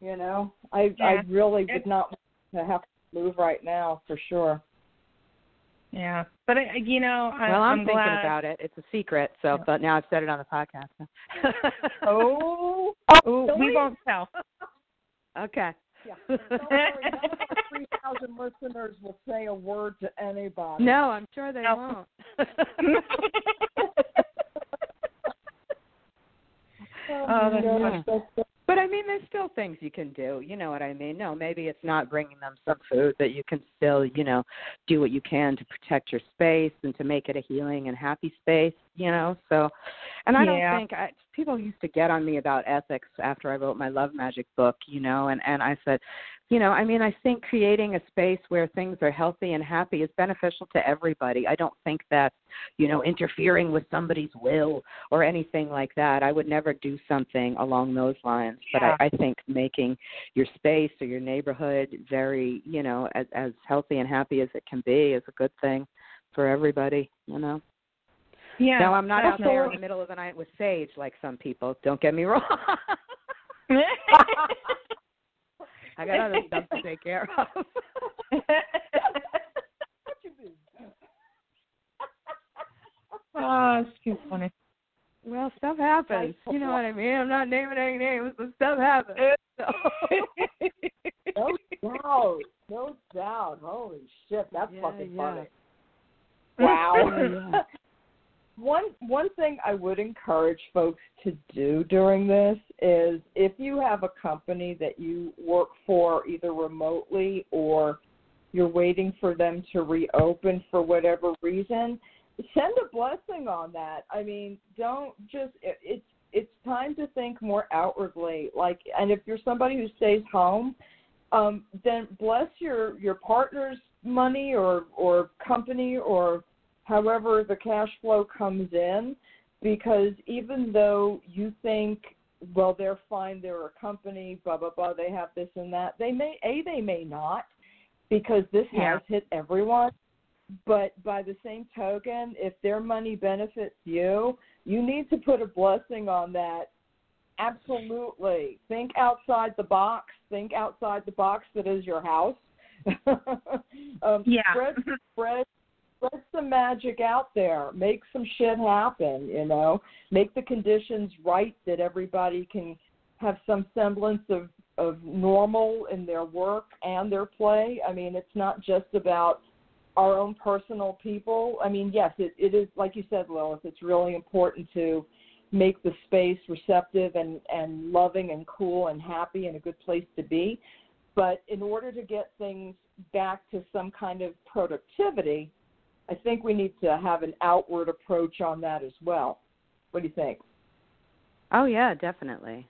S2: You know, I I really would not want to have to move right now for sure.
S3: yeah. But I, you know, I,
S4: well i'm,
S3: I'm
S4: thinking
S3: glad.
S4: about it it's a secret so
S3: Yeah.
S4: but now i've said it on the podcast
S3: Oh,
S2: Oh,
S3: Ooh, we won't tell.
S4: okay
S2: Yeah. Don't worry, none of our three thousand listeners will say a word to anybody.
S4: no, I'm sure they
S3: No.
S4: won't.
S2: Oh,
S3: Oh, that's funny.
S2: that's
S4: But I mean, there's still things you can do. You know what I mean? No, maybe it's not bringing them some food, but you can still, you know, do what you can to protect your space and to make it a healing and happy space. You know, so, and I
S3: Yeah.
S4: don't think I, people used to get on me about ethics after I wrote my love magic book. You know, and and I said, you know, I mean, I think creating a space where things are healthy and happy is beneficial to everybody. I don't think that, you know, interfering with somebody's will or anything like that. I would never do something along those lines. But I, I think making your space or your neighborhood very, you know, as as healthy and happy as it can be is a good thing for everybody, you know.
S3: yeah.
S4: now I'm not out there in the middle of the night with sage like some people. Don't get me wrong. I got other stuff to take care of.
S2: What you mean?
S3: oh, it's too funny.
S4: well, stuff happens. You know what I mean? I'm not naming any names, but stuff happens. So.
S2: No doubt. No doubt. Holy shit, that's
S4: Yeah,
S2: fucking
S4: yeah.
S2: funny. Wow.
S4: Yeah.
S2: one one thing I would encourage folks to do during this is if you have a company that you work for either remotely or you're waiting for them to reopen for whatever reason, send a blessing on that. I mean, don't just it, it's it's time to think more outwardly. Like, and if you're somebody who stays home, um, then bless your your partner's money or or company or however the cash flow comes in, because even though you think well they're fine, they're a company, blah blah blah, they have this and that, they may a they may not because this
S3: Yeah.
S2: has hit everyone. But by the same token, if their money benefits you, you need to put a blessing on that. Absolutely. Think outside the box. Think outside the box that is your house. um,
S3: Yeah.
S2: Spread, spread, spread some magic out there. Make some shit happen. You know, make the conditions right that everybody can have some semblance of of normal in their work and their play. I mean, it's not just about our own personal people. I mean, yes, it, it is like you said, Lilith. It's really important to make the space receptive and and loving and cool and happy and a good place to be. But in order to get things back to some kind of productivity, I think we need to have an outward approach on that as well. What do you think?
S4: Oh yeah, definitely,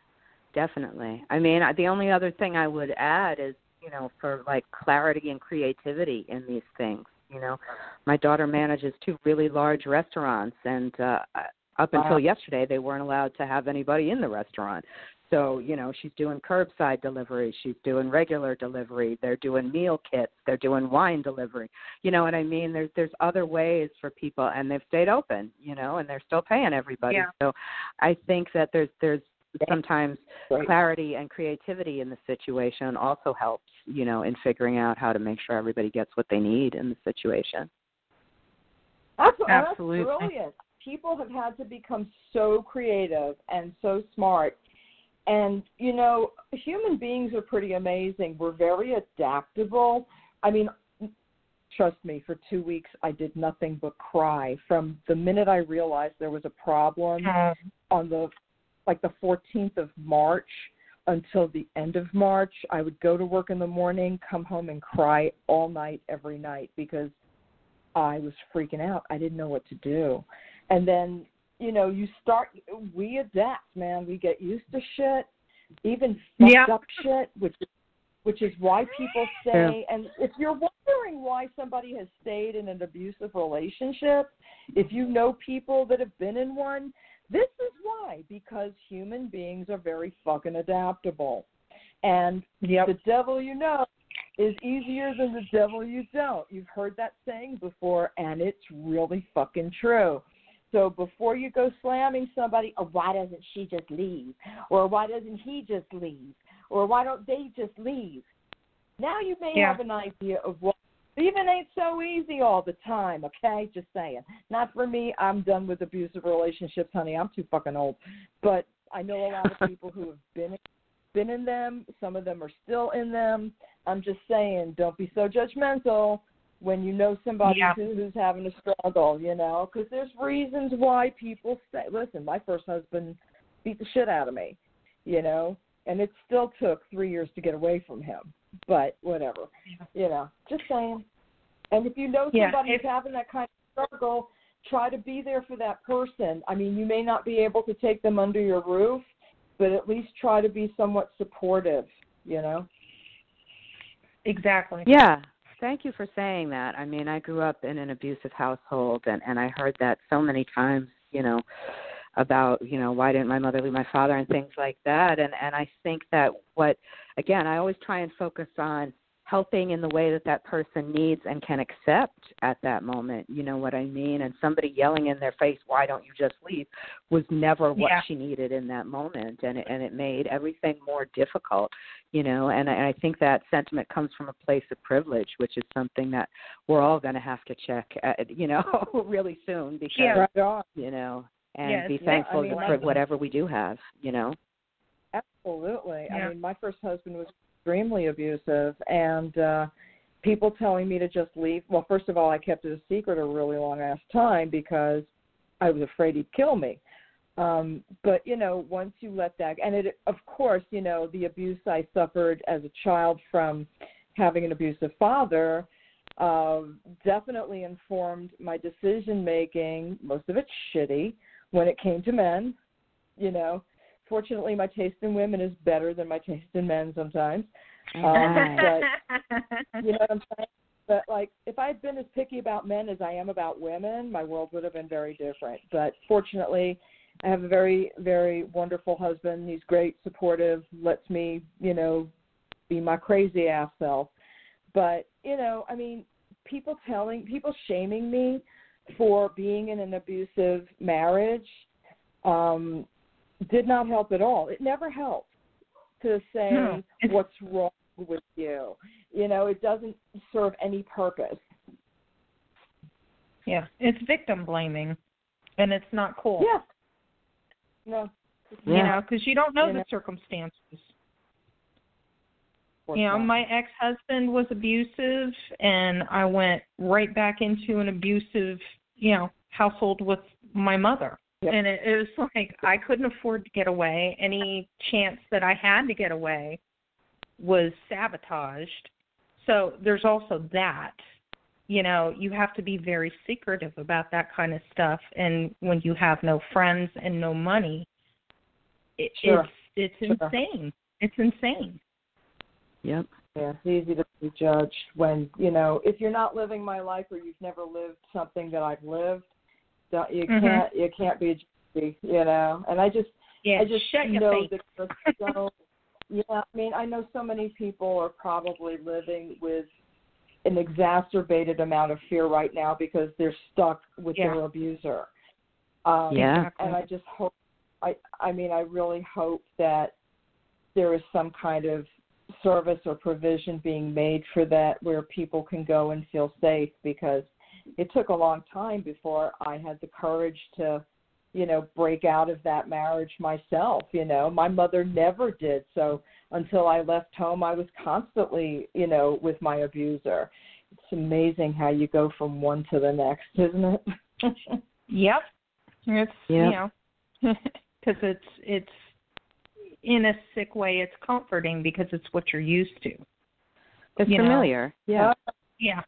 S4: definitely. I mean, the only other thing I would add is, you know, for like clarity and creativity in these things. You know, my daughter manages two really large restaurants, and uh, up
S2: Wow.
S4: until yesterday, they weren't allowed to have anybody in the restaurant. So, you know, she's doing curbside delivery, she's doing regular delivery, they're doing meal kits, they're doing wine delivery. You know what I mean? There's there's other ways for people and they've stayed open, you know, and they're still paying everybody.
S3: Yeah.
S4: So I think that there's there's sometimes
S2: Right.
S4: clarity and creativity in the situation also helps, you know, in figuring out how to make sure everybody gets what they need in the situation.
S2: That's,
S3: Absolutely.
S2: that's brilliant. People have had to become so creative and so smart. And, you know, human beings are pretty amazing. We're very adaptable. I mean, trust me, for two weeks I did nothing but cry from the minute I realized there was a problem on the like the 14th of March until the end of March. I would go to work in the morning, come home and cry all night every night because I was freaking out. I didn't know what to do. And then, you know, you start we adapt, man. We get used to shit, even fucked
S3: Yeah.
S2: up shit, which is which is why people stay and if you're wondering why somebody has stayed in an abusive relationship, if you know people that have been in one, this is why because human beings are very fucking adaptable. And
S3: Yep.
S2: the devil you know is easier than the devil you don't. You've heard that saying before, and it's really fucking true. So before you go slamming somebody, oh, why doesn't she just leave? Or why doesn't he just leave? Or why don't they just leave? Now you may
S3: Yeah.
S2: have an idea of what even ain't so easy all the time, okay? Just saying. Not for me. I'm done with abusive relationships, honey. I'm too fucking old. But I know a lot of people who have been been in them. Some of them are still in them. I'm just saying, don't be so judgmental when you know somebody
S3: Yeah.
S2: who's having a struggle, you know, because there's reasons why people say, listen, my first husband beat the shit out of me, you know, and it still took three years to get away from him. But whatever, you know, just saying. And if you know
S3: Yeah,
S2: somebody
S3: if-
S2: who's having that kind of struggle, try to be there for that person. I mean, you may not be able to take them under your roof, but at least try to be somewhat supportive, you know?
S3: Exactly.
S4: Yeah. Thank you for saying that. I mean, I grew up in an abusive household and and I heard that so many times, you know, about, you know, why didn't my mother leave my father and things like that. And and I think that what again, I always try and focus on helping in the way that that person needs and can accept at that moment. You know what I mean? And somebody yelling in their face, "Why don't you just leave?" was never what
S3: Yeah.
S4: she needed in that moment, and it, and it made everything more difficult. You know, and I, and I think that sentiment comes from a place of privilege, which is something that we're all going to have to check, at, you know, really soon because
S3: Yeah.
S2: Right
S4: you know, and
S3: Yes.
S4: be
S3: Yeah, I
S4: thankful
S2: mean,
S4: for whatever we do have. You know.
S2: Absolutely.
S3: Yeah.
S2: I mean, my first husband was extremely abusive, and uh people telling me to just leave. Well, first of all, I kept it a secret a really long ass time because I was afraid he'd kill me. Um, but you know, once you let that, and it, of course, you know, the abuse I suffered as a child from having an abusive father uh, definitely informed my decision making. Most of it's shitty when it came to men. You know, fortunately, my taste in women is better than my taste in men sometimes. Um,
S4: Right.
S2: You know what I'm saying? But like, if I had been as picky about men as I am about women, my world would have been very different. But fortunately, I have a very, very wonderful husband. He's great, supportive, lets me, you know, be my crazy ass self. But you know, I mean, people telling, people shaming me for being in an abusive marriage um, did not help at all. It never helped to say
S3: No,
S2: what's wrong with you. You know, it doesn't serve any purpose.
S3: yeah. It's victim blaming, and it's not cool.
S2: Yeah. No. it's
S3: You
S4: Yeah.
S3: know, because you don't know
S2: You
S3: the
S2: know.
S3: circumstances.
S2: of course
S3: You know,
S2: not.
S3: my ex husband was abusive, and I went right back into an abusive, you know, household with my mother.
S2: Yep.
S3: And it, it was like I couldn't afford to get away. Any chance that I had to get away was sabotaged. So there's also that. You know, you have to be very secretive about that kind of stuff. And when you have no friends and no money, it,
S2: Sure.
S3: it's it's
S2: Sure.
S3: insane. It's insane.
S4: Yep.
S2: Yeah, it's easy to be judged when you know if you're not living my life or you've never lived something that I've lived. Don't, you
S3: Mhm.
S2: can't you can't be a judge, you know. And I just
S3: Yeah,
S2: I just
S3: shut your
S2: know
S3: face.
S2: that so yeah. I mean, I know so many people are probably living with an exacerbated amount of fear right now because they're stuck with
S3: Yeah.
S2: their abuser. Um,
S4: Yeah.
S2: And I just hope I I mean I really hope that there is some kind of service or provision being made for that where people can go and feel safe because it took a long time before I had the courage to you know break out of that marriage myself you know my mother never did so until I left home I was constantly you know with my abuser it's amazing how you go from one to the next isn't it
S3: Yep. It's you
S4: Yep.
S3: know because it's it's in a sick way it's comforting because it's what you're used to.
S4: It's
S3: You know.
S4: familiar. Yeah.
S3: Yeah.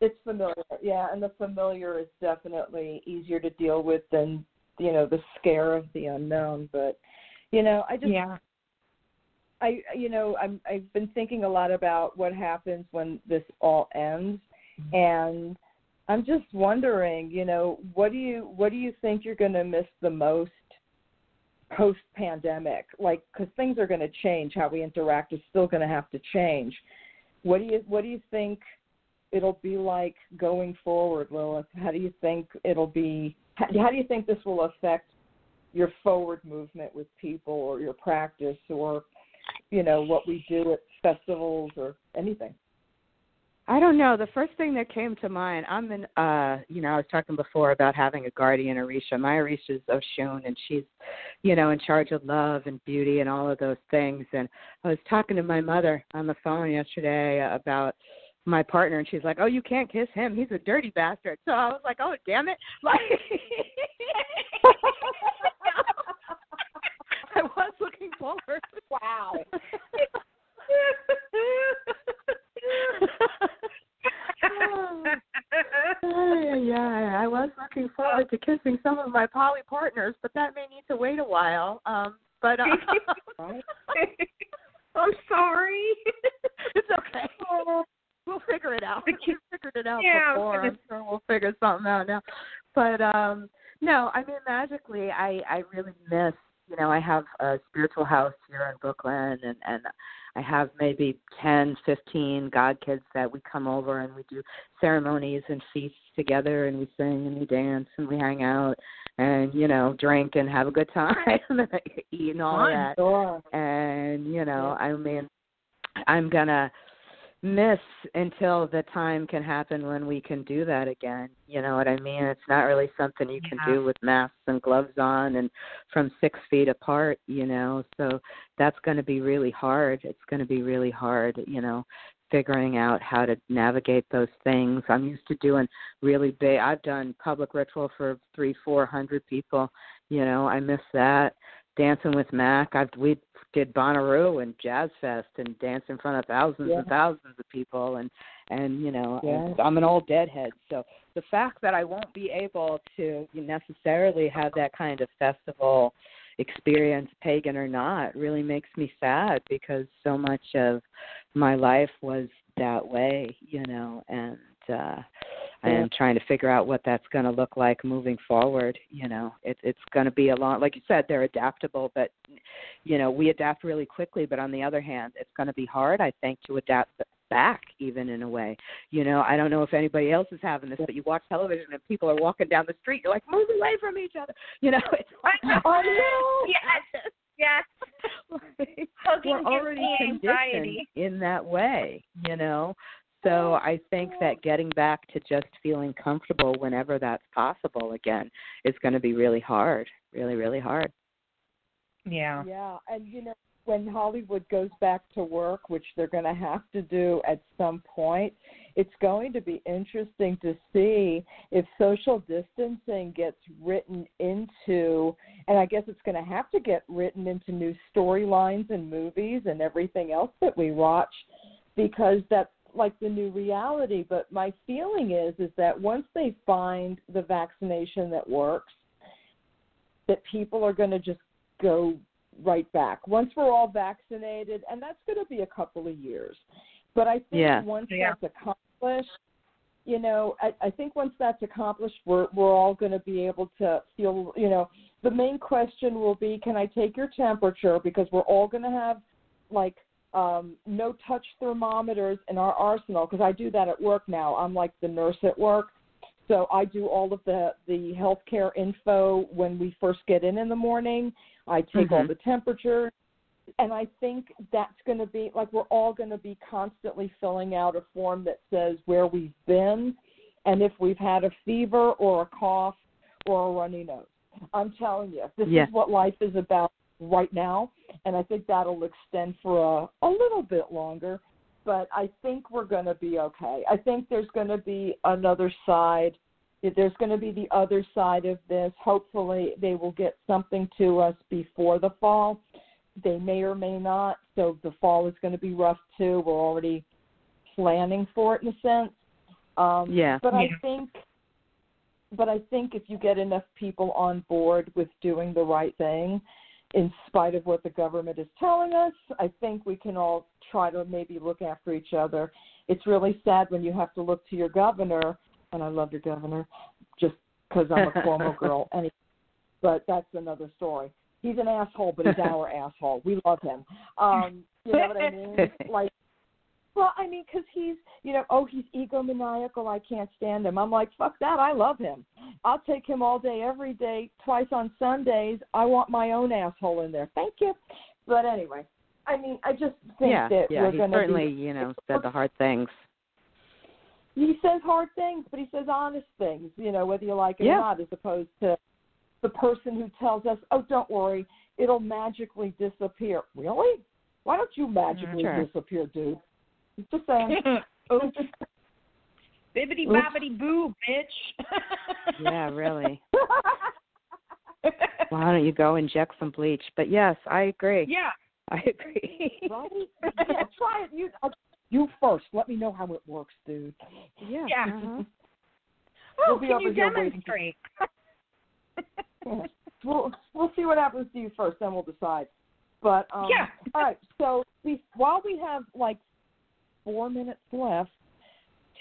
S2: It's familiar, yeah, and the familiar is definitely easier to deal with than you know the scare of the unknown. But you know, I just,
S3: Yeah.
S2: I, you know, I'm I've been thinking a lot about what happens when this all ends, mm-hmm. and I'm just wondering, you know, what do you what do you think you're going to miss the most post pandemic? Like, because things are going to change, how we interact is still going to have to change. What do you what do you think it'll be like going forward, Lilith? How do you think it'll be? How, how do you think this will affect your forward movement with people, or your practice, or you know what we do at festivals or anything?
S4: I don't know. The first thing that came to mind, I'm in uh you know, I was talking before about having a guardian Orisha. My Orisha is Oshun and she's, you know, in charge of love and beauty and all of those things. And I was talking to my mother on the phone yesterday about my partner and she's like, Oh, you can't kiss him, he's a dirty bastard. So I was like, Oh damn it like I was looking forward.
S2: Wow.
S4: yeah, yeah, I was looking forward to kissing some of my poly partners, but that may need to wait a while. Um, but uh,
S3: I'm sorry.
S4: it's okay. We'll figure it out. We figured it out
S3: Yeah,
S4: before. I'm sure we'll figure something out now. But um no, I mean magically I I really miss you know, I have a spiritual house here in Brooklyn and and I have maybe ten, fifteen god kids that we come over and we do ceremonies and feasts together and we sing and we dance and we hang out and you know drink and have a good time and eat and all that
S2: Sure.
S4: and you know i mean i'm gonna miss until the time can happen when we can do that again you know what i mean? It's not really something you can
S3: Yeah.
S4: do with masks and gloves on and from six feet apart you know? So that's going to be really hard. It's going to be really hard you know figuring out how to navigate those things. I'm used to doing really big i've done public ritual for three four hundred people you know? I miss that. Dancing with mac i've we did Bonnaroo and Jazz Fest and danced in front of thousands
S2: Yeah.
S4: and thousands of people and and you know
S2: Yeah.
S4: I'm an old deadhead so the fact that I won't be able to necessarily have that kind of festival experience pagan or not really makes me sad because so much of my life was that way you know and uh Am trying to figure out what that's going to look like moving forward. You know, it, it's going to be a long, like you said, they're adaptable, but you know, we adapt really quickly. But on the other hand, it's going to be hard, I think, to adapt back even in a way. You know, I don't know if anybody else is having this, but you watch television and people are walking down the street. You're like, move away from each other. You know, it's like,
S2: I know.
S3: Yes. Yes.
S4: like, we're already conditioned in that way, you know. So I think that getting back to just feeling comfortable whenever that's possible again is going to be really hard, really, really hard.
S3: Yeah.
S2: Yeah, and you know when Hollywood goes back to work, which they're going to have to do at some point, it's going to be interesting to see if social distancing gets written into, and I guess it's going to have to get written into new storylines and movies and everything else that we watch, because that's like the new reality. But my feeling is is that once they find the vaccination that works, that people are going to just go right back once we're all vaccinated, and that's going to be a couple of years. But I think
S4: Yeah.
S2: once
S3: Yeah.
S2: that's accomplished, you know, I, I think once that's accomplished, we're we're all going to be able to feel. You know, the main question will be, can I take your temperature? Because we're all going to have like um no touch thermometers in our arsenal because I do that at work now. I'm like the nurse at work. So I do all of the the healthcare info when we first get in in the morning. I take all
S4: Mhm.
S2: the temperature, and I think that's going to be like we're all going to be constantly filling out a form that says where we've been, and if we've had a fever or a cough or a runny nose. I'm telling you, this is what life is about right now, and I think that'll extend for a, a little bit longer. But I think we're going to be okay. I think there's going to be another side there's going to be the other side of this. Hopefully, they will get something to us before the fall. They may or may not. So the fall is going to be rough too. We're already planning for it in a sense. Um,
S4: Yeah.
S2: But I think, but I think if you get enough people on board with doing the right thing, in spite of what the government is telling us, I think we can all try to maybe look after each other. It's really sad when you have to look to your governor, and I love your governor, just because I'm a Cuomo girl. Any, but that's another story. He's an asshole, but he's our asshole. We love him. Um, you know what I mean? Like, well, I mean, because he's, you know, oh, he's egomaniacal. I can't stand him. I'm like, fuck that. I love him. I'll take him all day, every day, twice on Sundays. I want my own asshole in there. Thank you. But anyway, I mean, I just think
S4: yeah,
S2: that
S4: yeah.
S2: we're going to
S4: certainly,
S2: be,
S4: you know, said the hard things.
S2: he says hard things, but he says honest things. You know, whether you like it
S4: Yeah.
S2: or not, as opposed to the person who tells us, "Oh, don't worry, it'll magically disappear." Really? Why don't you magically mm,
S4: Sure.
S2: disappear, dude? Just saying.
S3: Oops. Bibbity
S2: Oops.
S3: bobbity boo, bitch.
S4: Yeah, really. Why don't you go inject some bleach? But yes, I agree.
S3: yeah.
S4: I agree.
S2: right? Yeah, try it. You uh, you first. Let me know how it works, dude.
S4: yeah.
S3: Yeah.
S4: uh-huh.
S3: Oh,
S2: We'll
S3: can you
S2: here waiting
S3: demonstrate?
S2: We'll we'll see what happens to you first, then we'll decide. But um,
S3: Yeah.
S2: All right. So we, while we have like four minutes left,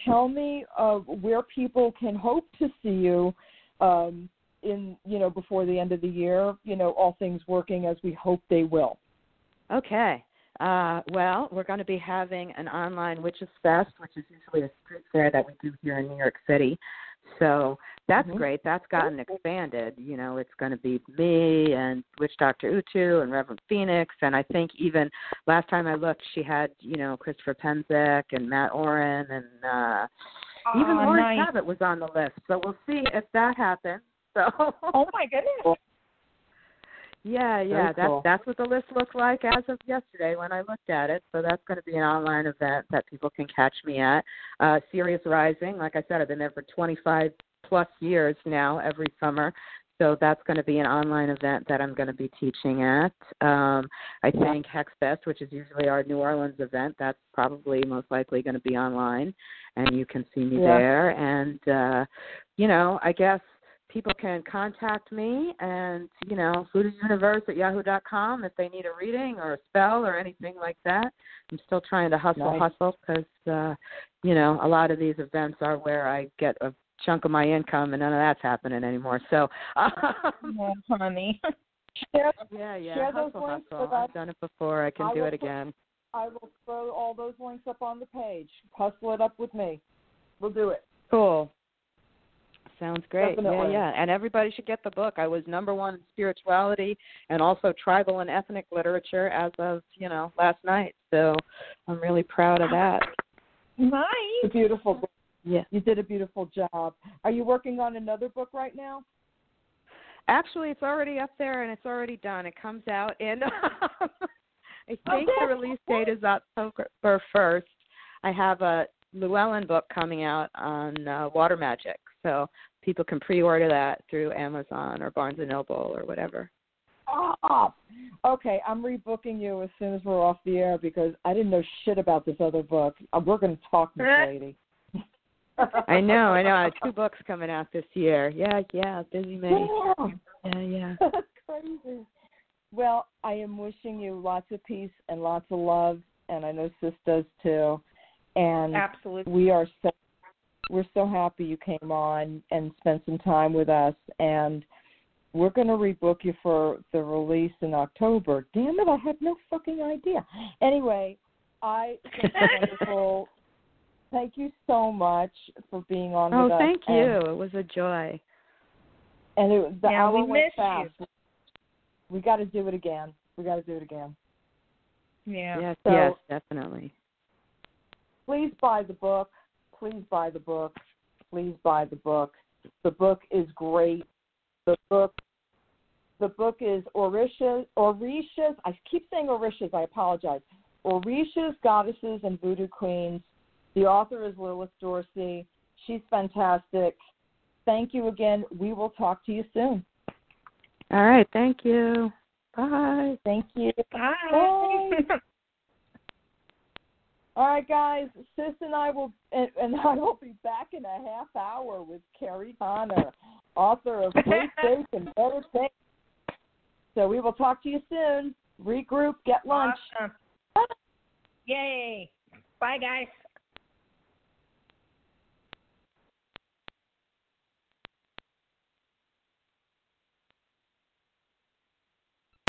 S2: tell me uh, where people can hope to see you um, in you know before the end of the year. You know, all things working as we hope they will.
S4: Okay. Uh, well, we're going to be having an online Witches Fest, which is usually a street fair that we do here in New York City. So that's
S2: Mhm.
S4: great. That's gotten expanded. You know, it's going to be me and Witch Doctor Utu and Reverend Phoenix, and I think even last time I looked, she had you know Christopher Penczak and Mat Auryn and uh, even
S3: Aw,
S4: Laurie
S3: nice.
S4: Cabot was on the list. So we'll see if that happens. So
S3: Oh my goodness.
S4: Yeah, yeah, that's
S2: cool.
S4: that's what the list looked like as of yesterday when I looked at it. So that's going to be an online event that people can catch me at. Uh Sirius Rising, like I said, I've been there for 25 plus years now every summer. So that's going to be an online event that I'm going to be teaching at. Um I think Hex Fest, which is usually our New Orleans event, that's probably most likely going to be online and you can see me
S2: Yeah.
S4: there and uh you know, I guess people can contact me and you know universe at yahoo dot com if they need a reading or a spell or anything like that i'm still trying to hustle
S2: Nice.
S4: hustle because uh you know a lot of these events are where i get a chunk of my income and none of that's happening anymore so um,
S3: Oh, honey.
S2: Share,
S4: yeah yeah
S2: Share those
S4: hustle
S2: links
S4: hustle i've done it before i can
S2: I
S4: do it
S2: put-
S4: again
S2: I will throw all those links up on the page. Hustle it up with me. We'll do it.
S4: cool Sounds great.
S2: Definitely.
S4: Yeah, yeah. And everybody should get the book. I was number one in spirituality and also tribal and ethnic literature as of, you know, last night. So I'm really proud of that.
S3: Nice.
S2: It's a beautiful book.
S4: Yeah.
S2: You did a beautiful job. Are you working on another book right now?
S4: Actually, it's already up there and it's already done. It comes out in, I think
S2: Okay.
S4: the release date is October 1st. I have a Llewellyn book coming out on uh, water magic. So people can pre-order that through Amazon or Barnes & Noble or whatever.
S2: Oh, okay. I'm rebooking you as soon as we're off the air because I didn't know shit about this other book. Uh, We're going to talk, Miss Lady.
S4: I know, I know. I have two books coming out this year. Yeah, yeah, busy me.
S2: Damn.
S4: Yeah, yeah.
S2: Crazy. Well, I am wishing you lots of peace and lots of love, and I know Sis does too. And
S3: Absolutely.
S2: we are so we're so happy you came on and spent some time with us and we're going to rebook you for the release in October. Damn it, I had no fucking idea. Anyway, I wonderful. Thank you so much for being on
S4: Oh,
S2: with us.
S4: thank
S2: and-
S4: you. It was a joy.
S2: And it was the
S3: Yeah,
S2: hour
S3: we
S2: went fast.
S3: you.
S2: We got to do it again. We got to do it again.
S3: Yeah.
S4: Yes,
S2: So-
S4: yes, definitely.
S2: Please buy the book. Please buy the book. Please buy the book. The book is great. The book the book is Orisha's Orisha's I keep saying Orisha's, I apologize. Orisha's Goddesses and Voodoo Queens. The author is Lilith Dorsey. She's fantastic. Thank you again. We will talk to you soon.
S4: All right, thank you. Bye.
S2: Thank you.
S3: Bye.
S2: Bye. All right, guys. Sis and I will, and, and I will be back in a half hour with Carrie Connor, author of Great Faith and Better Faith. So we will talk to you soon. Regroup, get lunch.
S3: Awesome. Yay. Bye, guys.